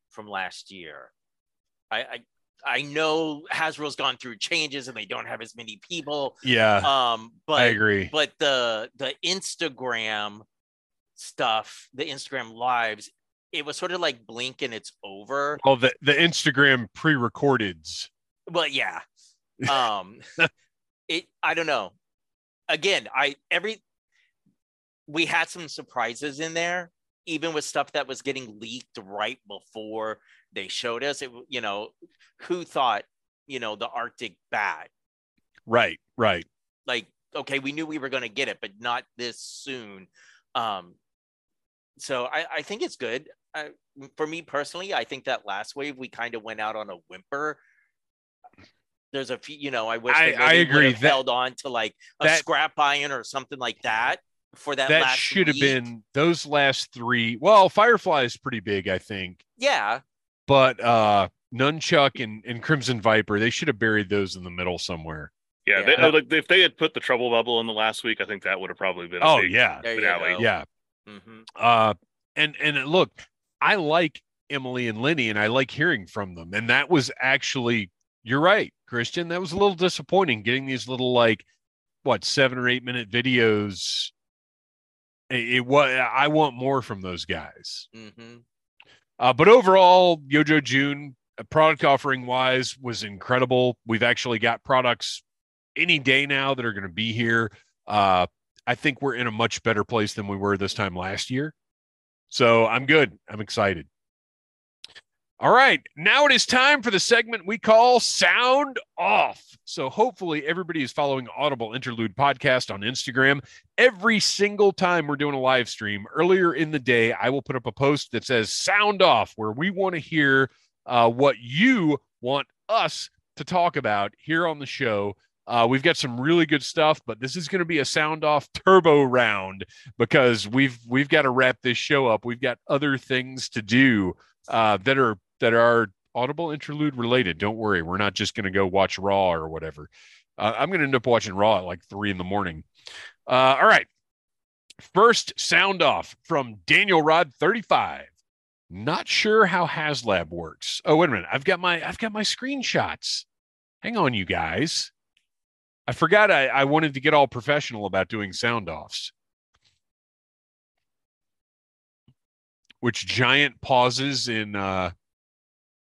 from last year. I, I I know Hasbro's gone through changes and they don't have as many people. Yeah. Um, but I agree. But the the Instagram stuff, the Instagram lives, it was sort of like blink and it's over. Oh, the the Instagram pre-recordeds. Well, yeah. Um, it. I don't know. Again, I every we had some surprises in there, even with stuff that was getting leaked right before they showed us. It, you know, who thought, you know, the Arctic bat? Right, right. Like, okay, we knew we were going to get it, but not this soon. Um, so I, I think it's good. I, for me personally, I think that last wave we kind of went out on a whimper. There's a few, you know, I wish I- they I agree. That- held on to like a that- scrap iron or something like that for that. That last should have been those last three. Well, Firefly is pretty big, I think. Yeah, But uh Nunchuck and, and Crimson Viper, they should have buried those in the middle somewhere. Yeah. Yeah. They, like if they had put the trouble bubble in the last week, I think that would have probably been. a Oh big yeah. there you finale. go. Yeah. hmm Uh and and look, I like Emily and Lenny and I like hearing from them. And that was actually you're right, Christian. That was a little disappointing getting these little like what seven or eight minute videos. It, it was I want more from those guys. hmm Uh, but overall, Yo Joe June, uh, product offering wise, was incredible. We've actually got products any day now that are going to be here. Uh, I think we're in a much better place than we were this time last year. So I'm good. I'm excited. All right. Now it is time for the segment we call Sound Off. So hopefully everybody is following Audible Interlude Podcast on Instagram every single time we're doing a live stream earlier in the day i will put up a post that says sound off where we want to hear uh, what you want us to talk about here on the show uh, we've got some really good stuff but this is going to be a sound off turbo round because we've we've got to wrap this show up we've got other things to do uh, that are that are audible interlude related don't worry we're not just going to go watch raw or whatever uh, i'm going to end up watching raw at like three in the morning uh, all right. First sound off from Daniel Rod 35. Not sure how HasLab works. Oh, wait a minute. I've got my I've got my screenshots. Hang on, you guys. I forgot I, I wanted to get all professional about doing sound offs. Which giant pauses in uh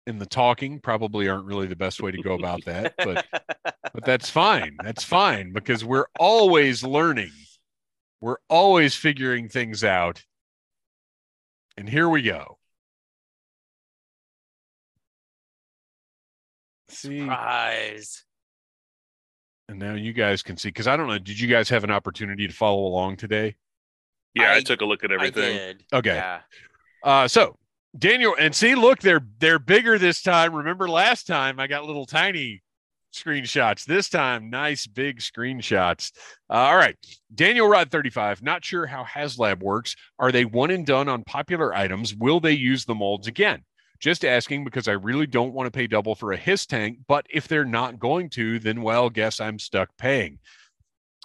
in the talking probably aren't really the best way to go about that, but but that's fine. That's fine because we're always learning. We're always figuring things out. And here we go. See, Surprise. and now you guys can see because I don't know. Did you guys have an opportunity to follow along today? Yeah, I, I- took a look at I everything. did. Okay. Yeah. Uh, so Daniel and see, look, they're they're bigger this time. Remember last time I got little tiny screenshots. This time, nice big screenshots. Uh, all right, Daniel Rod 35. Not sure how HasLab works. Are they one and done on popular items? Will they use the molds again? Just asking because I really don't want to pay double for a Hiss tank. But if they're not going to, then well, guess I'm stuck paying.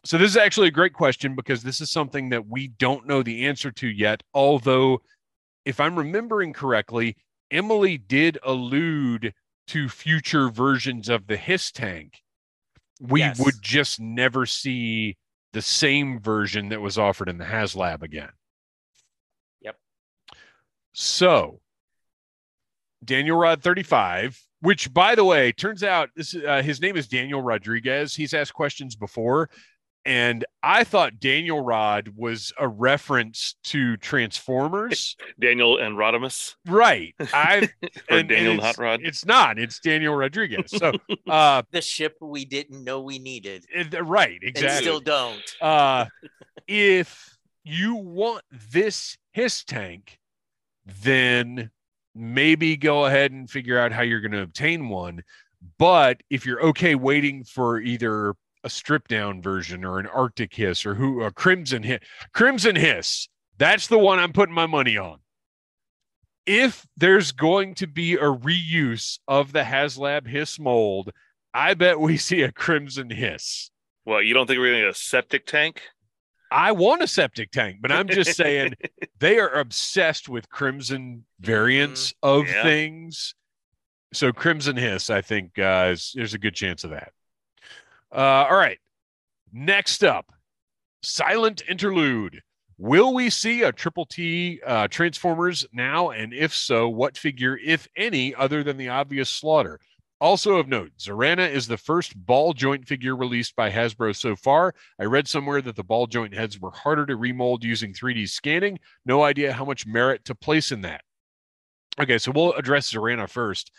So this is actually a great question because this is something that we don't know the answer to yet. Although if I'm remembering correctly, Emily did allude to future versions of the Hiss tank. We Yes. would just never see the same version that was offered in the HasLab again. Yep. So, Daniel Rod 35, which by the way, turns out this uh, his name is Daniel Rodriguez. He's asked questions before and I thought Daniel Rod was a reference to Transformers. Daniel and Rodimus Right. I or and- and Daniel it's, Hot Rod. It's not. It's Daniel Rodriguez. So, uh, The ship we didn't know we needed it- right, and exactly. still don't. uh, if you want this Hiss tank, then maybe go ahead and figure out how you're going to obtain one. But if you're okay waiting for either a stripped down version or an Arctic Hiss or who a Crimson Hiss, Crimson Hiss, that's the one I'm putting my money on. if there's going to be a reuse of the HasLab Hiss mold, I bet we see a Crimson Hiss. Well, you don't think we're gonna get a septic tank? I want a septic tank, but I'm just saying they are obsessed with Crimson variants of Yeah. things. So Crimson Hiss, I think, uh, is, there's a good chance of that. Uh, all right. Next up, Silent Interlude. Will we see a Triple T uh, Transformers now? And if so, what figure, if any, other than the obvious slaughter? Also of note, Zarana is the first ball joint figure released by Hasbro so far. I read somewhere that the ball joint heads were harder to remold using 3D scanning. No idea how much merit to place in that. Okay, so we'll address Zarana first.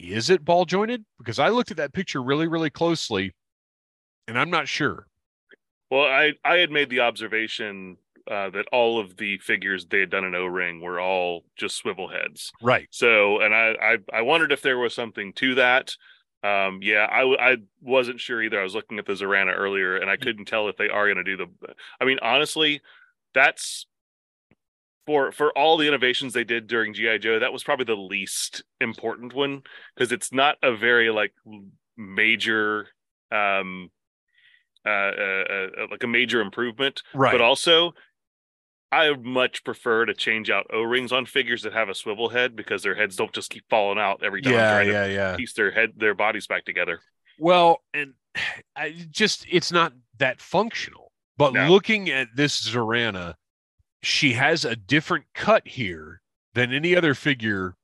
Is it ball jointed? Because I looked at that picture really, really closely, and I'm not sure. Well, I I had made the observation uh, that all of the figures they had done in O Ring were all just swivel heads. Right. So, and I, I I wondered if there was something to that. Um, yeah, I, I wasn't sure either. I was looking at the Zarana earlier, and I couldn't tell if they are going to do the. I mean, honestly, that's for for all the innovations they did during GI Joe. That was probably the least important one because it's not a very like major um uh, uh, uh like a major improvement Right. but also I much prefer to change out O-rings on figures that have a swivel head because their heads don't just keep falling out every time yeah, trying to yeah, yeah. piece their head their bodies back together. Well, and I just it's not that functional. But No. looking at this Zarana, she has a different cut here than any other figure.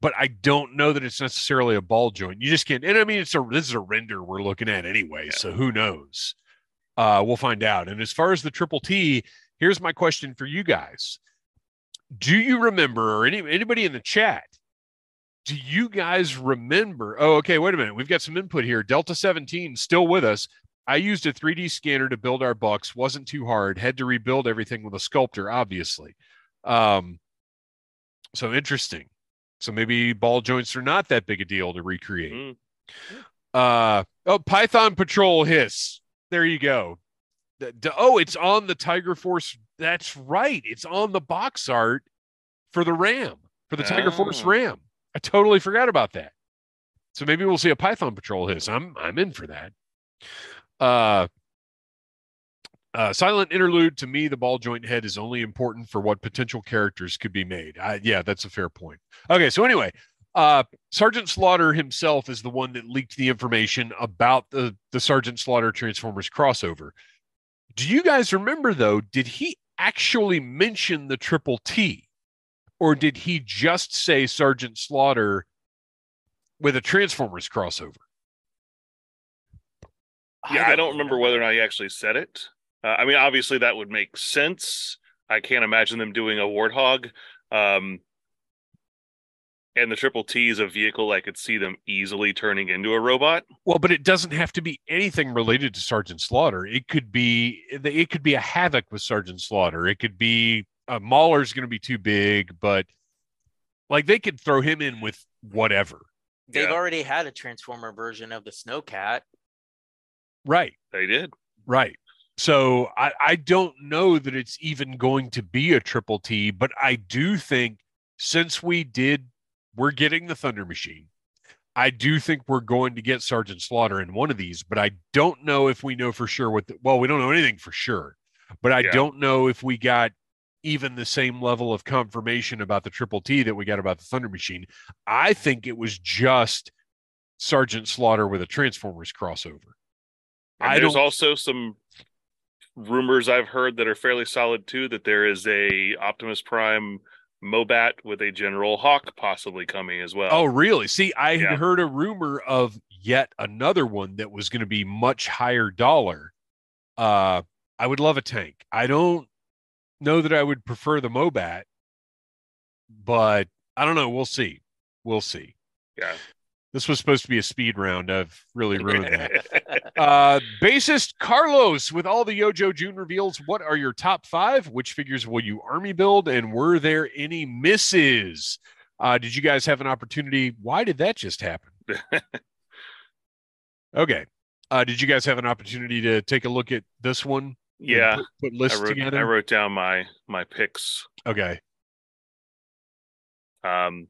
But I don't know that it's necessarily a ball joint. You just can't. And I mean, it's a this is a render we're looking at anyway, Yeah. so who knows? Uh, we'll find out. And as far as the triple T, here's my question for you guys: Do you remember, or any anybody in the chat? do you guys remember? Oh, okay. Wait a minute. We've got some input here. Delta 17 still with us. I used a 3D scanner to build our bucks. Wasn't too hard. Had to rebuild everything with a sculptor, obviously. Um, so interesting. So maybe ball joints are not that big a deal to recreate. Mm. Uh, oh, Python Patrol hiss. There you go. The- the- oh, it's on the Tiger Force. That's right. It's on the box art for the Ram, for the Tiger Force Oh. Ram. I totally forgot about that. So maybe we'll see a Python Patrol hiss. I'm I'm in for that. Uh uh, silent interlude to me, the ball joint head is only important for what potential characters could be made. I, yeah, that's a fair point. Okay, so anyway, uh, Sergeant Slaughter himself is the one that leaked the information about the the Sergeant Slaughter Transformers crossover. Do you guys remember though? Did he actually mention the Triple T, or did he just say Sergeant Slaughter with a Transformers crossover? Yeah, I don't remember whether or not he actually said it. Uh, I mean, obviously that would make sense. I can't imagine them doing a warthog. Um, and the Triple T is a vehicle I could see them easily turning into a robot. Well, but it doesn't have to be anything related to Sergeant Slaughter. It could be it could be a havoc with Sergeant Slaughter. It could be uh, Mauler's going to be too big, but like they could throw him in with whatever. They've Yeah. already had a Transformer version of the Snowcat. Right, They did. right. So I I don't know that it's even going to be a triple T, but I do think since we did we're getting the Thunder Machine. I do think we're going to get Sergeant Slaughter in one of these, but I don't know if we know for sure what. The, well, we don't know anything for sure, but I Yeah. don't know if we got even the same level of confirmation about the Triple T that we got about the Thunder Machine. I think it was just Sergeant Slaughter with a Transformers crossover. And I there's don't- also some rumors I've heard that are fairly solid too. That there is a Optimus Prime Mobat with a General Hawk possibly coming as well. Oh, really? See, I Yeah. had heard a rumor of yet another one that was going to be much higher dollar. Uh, I would love a tank. I don't know that I would prefer the Mobat, but I don't know. We'll see. We'll see. yeah. This was supposed to be a speed round. I've really ruined that. Uh, bassist Carlos, with all the Yo Joe June reveals, what are your top five? Which figures will you army build? And were there any misses? Uh, did you guys have an opportunity? Why did that just happen? okay. Uh, did you guys have an opportunity to take a look at this one? yeah. Put, put I wrote, together. I wrote down my my picks. okay. Um,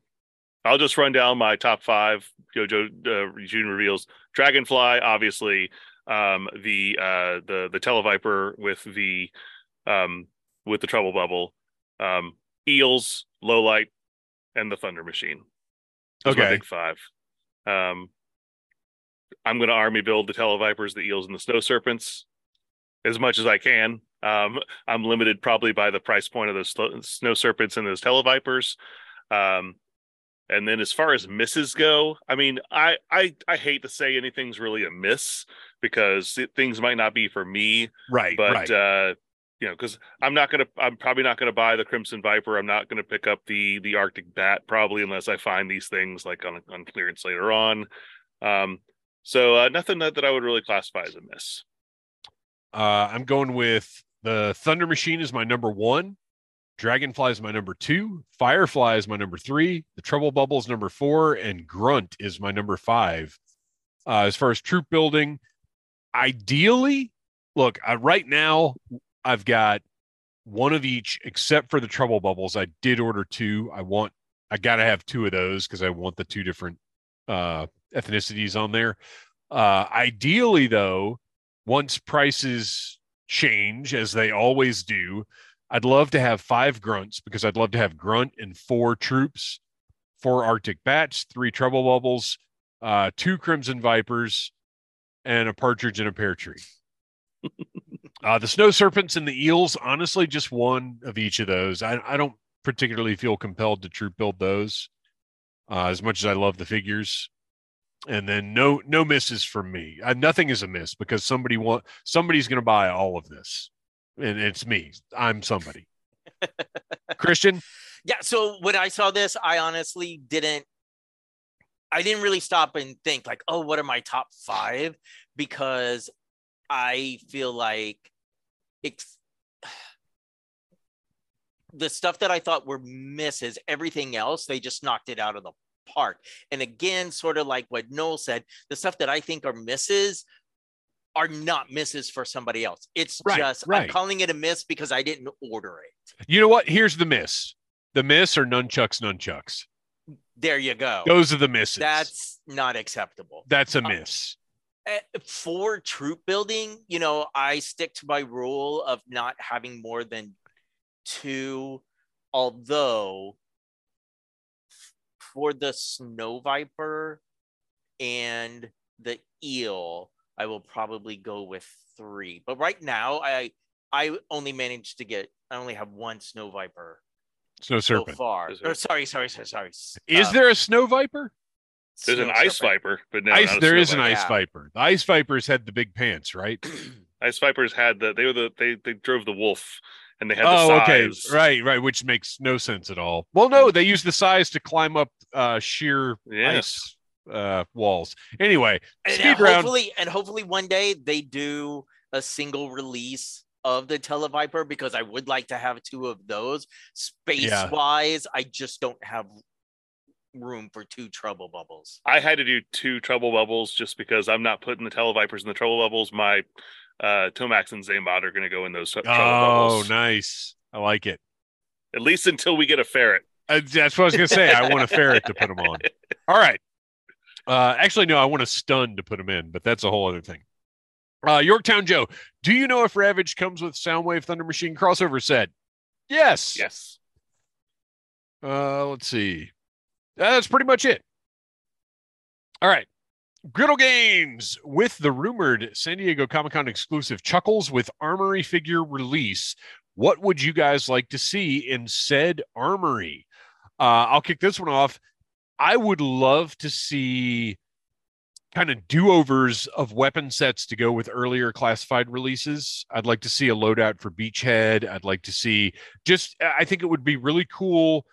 I'll just run down my top five. Yo Joe uh, June reveals Dragonfly, obviously, um, the uh, the the Televiper with the um, with the Trouble Bubble, um, Eels, Lowlight, and the Thunder Machine. Those Okay. big five. Um, I'm going to army build the Televipers, the Eels, and the Snow Serpents as much as I can. Um, I'm limited probably by the price point of those Snow Serpents and those Televipers. Um, and then as far as misses go, I mean, I I I hate to say anything's really a miss because it, things might not be for me, Right. but right. uh you know because i'm not gonna i'm probably not gonna buy the crimson viper i'm not gonna pick up the the arctic bat probably unless i find these things like on on clearance later on um so uh, nothing that, that i would really classify as a miss Uh, I'm going with the Thunder Machine is my number one. Dragonfly is my number two. Firefly is my number three. The Trouble Bubble is number four, and Grunt is my number five. Uh, as far as troop building, ideally, look, I, right now I've got one of each, except for the Trouble Bubbles. I did order two. I want, I got to have two of those because I want the two different uh, ethnicities on there. Uh, ideally, though, once prices change as they always do i'd love to have five grunts because i'd love to have grunt and four troops four arctic bats three trouble bubbles uh, two crimson vipers and a partridge in a pear tree. Uh, the snow serpents and the eels honestly just one of each of those. I, I don't particularly feel compelled to troop build those uh, as much as i love the figures. And then no no misses from me. Uh, nothing is a miss because somebody want somebody's going to buy all of this, and it's me. I'm somebody. Christian, Yeah. So when I saw this, I honestly didn't. I didn't really stop and think like, oh, what are my top five? Because I feel like it's the stuff that I thought were misses. Everything else, they just knocked it out of the park. And again, sort of like what Noel said, the stuff that I think are misses are not misses for somebody else. It's Right, just I'm calling it a miss because I didn't order it. you know what? Here's the miss. The miss are nunchucks, nunchucks. There you go. Those are the misses. That's not acceptable. that's a uh, miss. Eh, For troop building, you know, I stick to my rule of not having more than two, although for the snow viper and the eel, I will probably go with three. But right now, I I only managed to get I only have one snow viper Snow so serpent. far. Is there- Or sorry, sorry, sorry, sorry. Is Uh, there a snow viper? there's an ice serpent. viper but no ice. not a There snow is an ice Yeah. viper. The ice vipers had the big pants, right? ice vipers had the they were the they they drove the wolf and they had the oh, okay, right, right. Which makes no sense at all. Well, no, they use the size to climb up uh, sheer Yeah. ice uh, walls. Anyway, and speed uh, round. hopefully and hopefully one day they do a single release of the televiper because i would like to have two of those space Yeah. wise i just don't have room for two trouble bubbles I had to do two trouble bubbles just because I'm not putting the televipers in the trouble bubbles. My uh Tomax and Xamot are going to go in those tr- trouble Oh, bubbles. nice. I like it. At least until we get a ferret. Uh, that's what I was gonna say. I want a ferret to put them on. All right. Uh, actually, no, I want a stun to put them in, but that's a whole other thing. Uh, Yorktown Joe, do you know if Ravage comes with Soundwave Thunder Machine crossover set? Yes. Yes. Uh, let's see. That's pretty much it. All right. Griddle Games with the rumored San Diego Comic Con exclusive Chuckles with Armory figure release. What would you guys like to see in said Armory? Uh, I'll kick this one off. I would love to see kind of do overs of weapon sets to go with earlier classified releases. I'd like to see a loadout for Beachhead. I'd like to see just, I think it would be really cool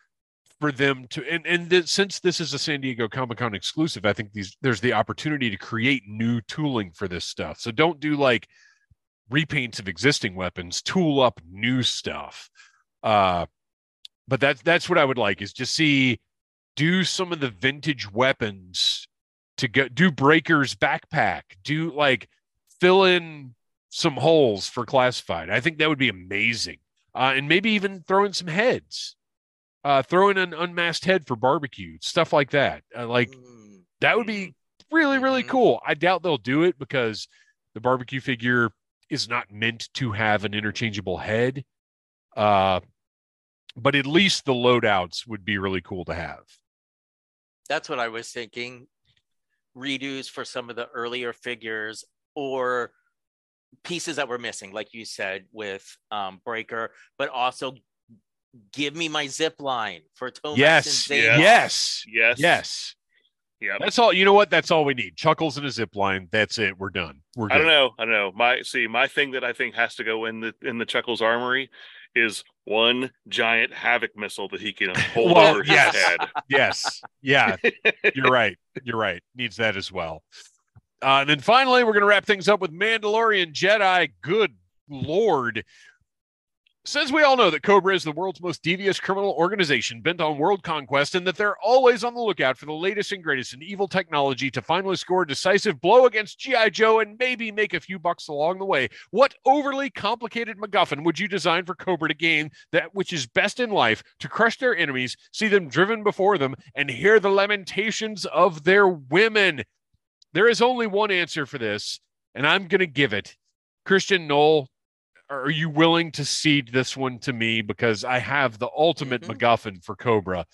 for them to and and th- since this is a San Diego Comic Con exclusive, I think these there's the opportunity to create new tooling for this stuff. So don't do like repaints of existing weapons, tool up new stuff. Uh but that's that's what I would like is just see do some of the vintage weapons to go do breakers backpack, do like fill in some holes for classified. I think that would be amazing. Uh, and maybe even throw in some heads uh, throw in an unmasked head for barbecue, stuff like that. Uh, like Mm, that would be really, really Mhm. cool. I doubt they'll do it because the barbecue figure is not meant to have an interchangeable head. Uh, but at least the loadouts would be really cool to have. That's what I was thinking. Redos for some of the earlier figures or pieces that were missing, like you said with um, Breaker, but also give me my zip line for Tomax and yes, yes, Yes. yes. Yeah. That's all. You know what? That's all we need. Chuckles and a zip line. That's it. We're done. We're good. I don't know. I don't know. My see, my thing that I think has to go in the in the Chuckles armory is one giant havoc missile that he can hold Well, over yes. his head. Yes. Yeah. You're right. You're right. Needs that as well. Uh, and then finally, we're going to wrap things up with Mandalorian Jedi. Good Lord. Since we all know that Cobra is the world's most devious criminal organization bent on world conquest and that they're always on the lookout for the latest and greatest in evil technology to finally score a decisive blow against G.I. Joe and maybe make a few bucks along the way, what overly complicated MacGuffin would you design for Cobra to gain that which is best in life to crush their enemies, see them driven before them, and hear the lamentations of their women? There is only one answer for this, and I'm going to give it. Christian Knoll, are you willing to cede this one to me? Because I have the ultimate Mhm. MacGuffin for Cobra,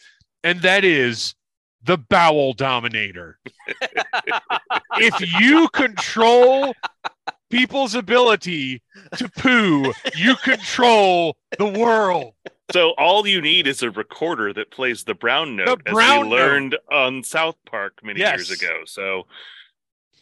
and that is the bowel dominator. if you control people's ability to poo, you control the world. So all you need is a recorder that plays the brown note, as brown we note. learned on South Park many years ago. So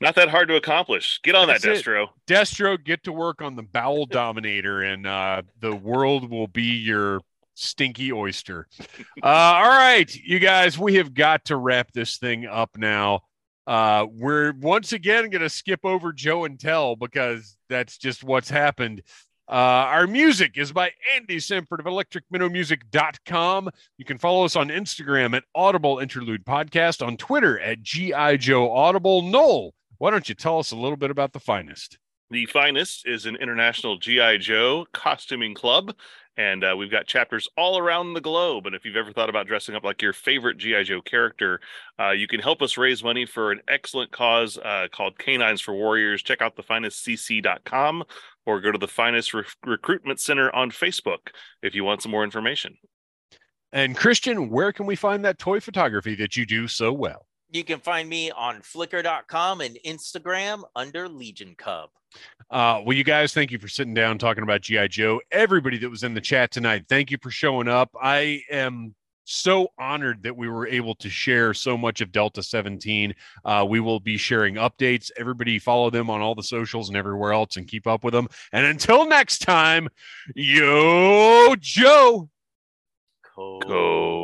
not that hard to accomplish. Get on that, That's it. Destro. Destro, get to work on the bowel dominator, and uh, the world will be your stinky oyster. Uh, all right, you guys, we have got to wrap this thing up now. Uh, we're once again going to skip over Joe and Tell because that's just what's happened. Uh, our music is by Andy Samford of electricminnowmusic.com. You can follow us on Instagram at Audible Interlude Podcast, on Twitter at GI Joe Audible. Noel, why don't you tell us a little bit about the finest? The Finest is an international GI Joe costuming club, and uh, we've got chapters all around the globe. And if you've ever thought about dressing up like your favorite GI Joe character, uh, you can help us raise money for an excellent cause uh, called Canines for Warriors. Check out thefinestcc.com or go to the Finest Re- Recruitment Center on Facebook if you want some more information. And Christian, where can we find that toy photography that you do so well? You can find me on flickr.com and Instagram under Legion Cub. Uh, well, you guys, thank you for sitting down talking about GI Joe. Everybody that was in the chat tonight, thank you for showing up. I am so honored that we were able to share so much of Delta 17. Uh, we will be sharing updates. Everybody follow them on all the socials and everywhere else and keep up with them. And until next time, yo, Joe. Cobra.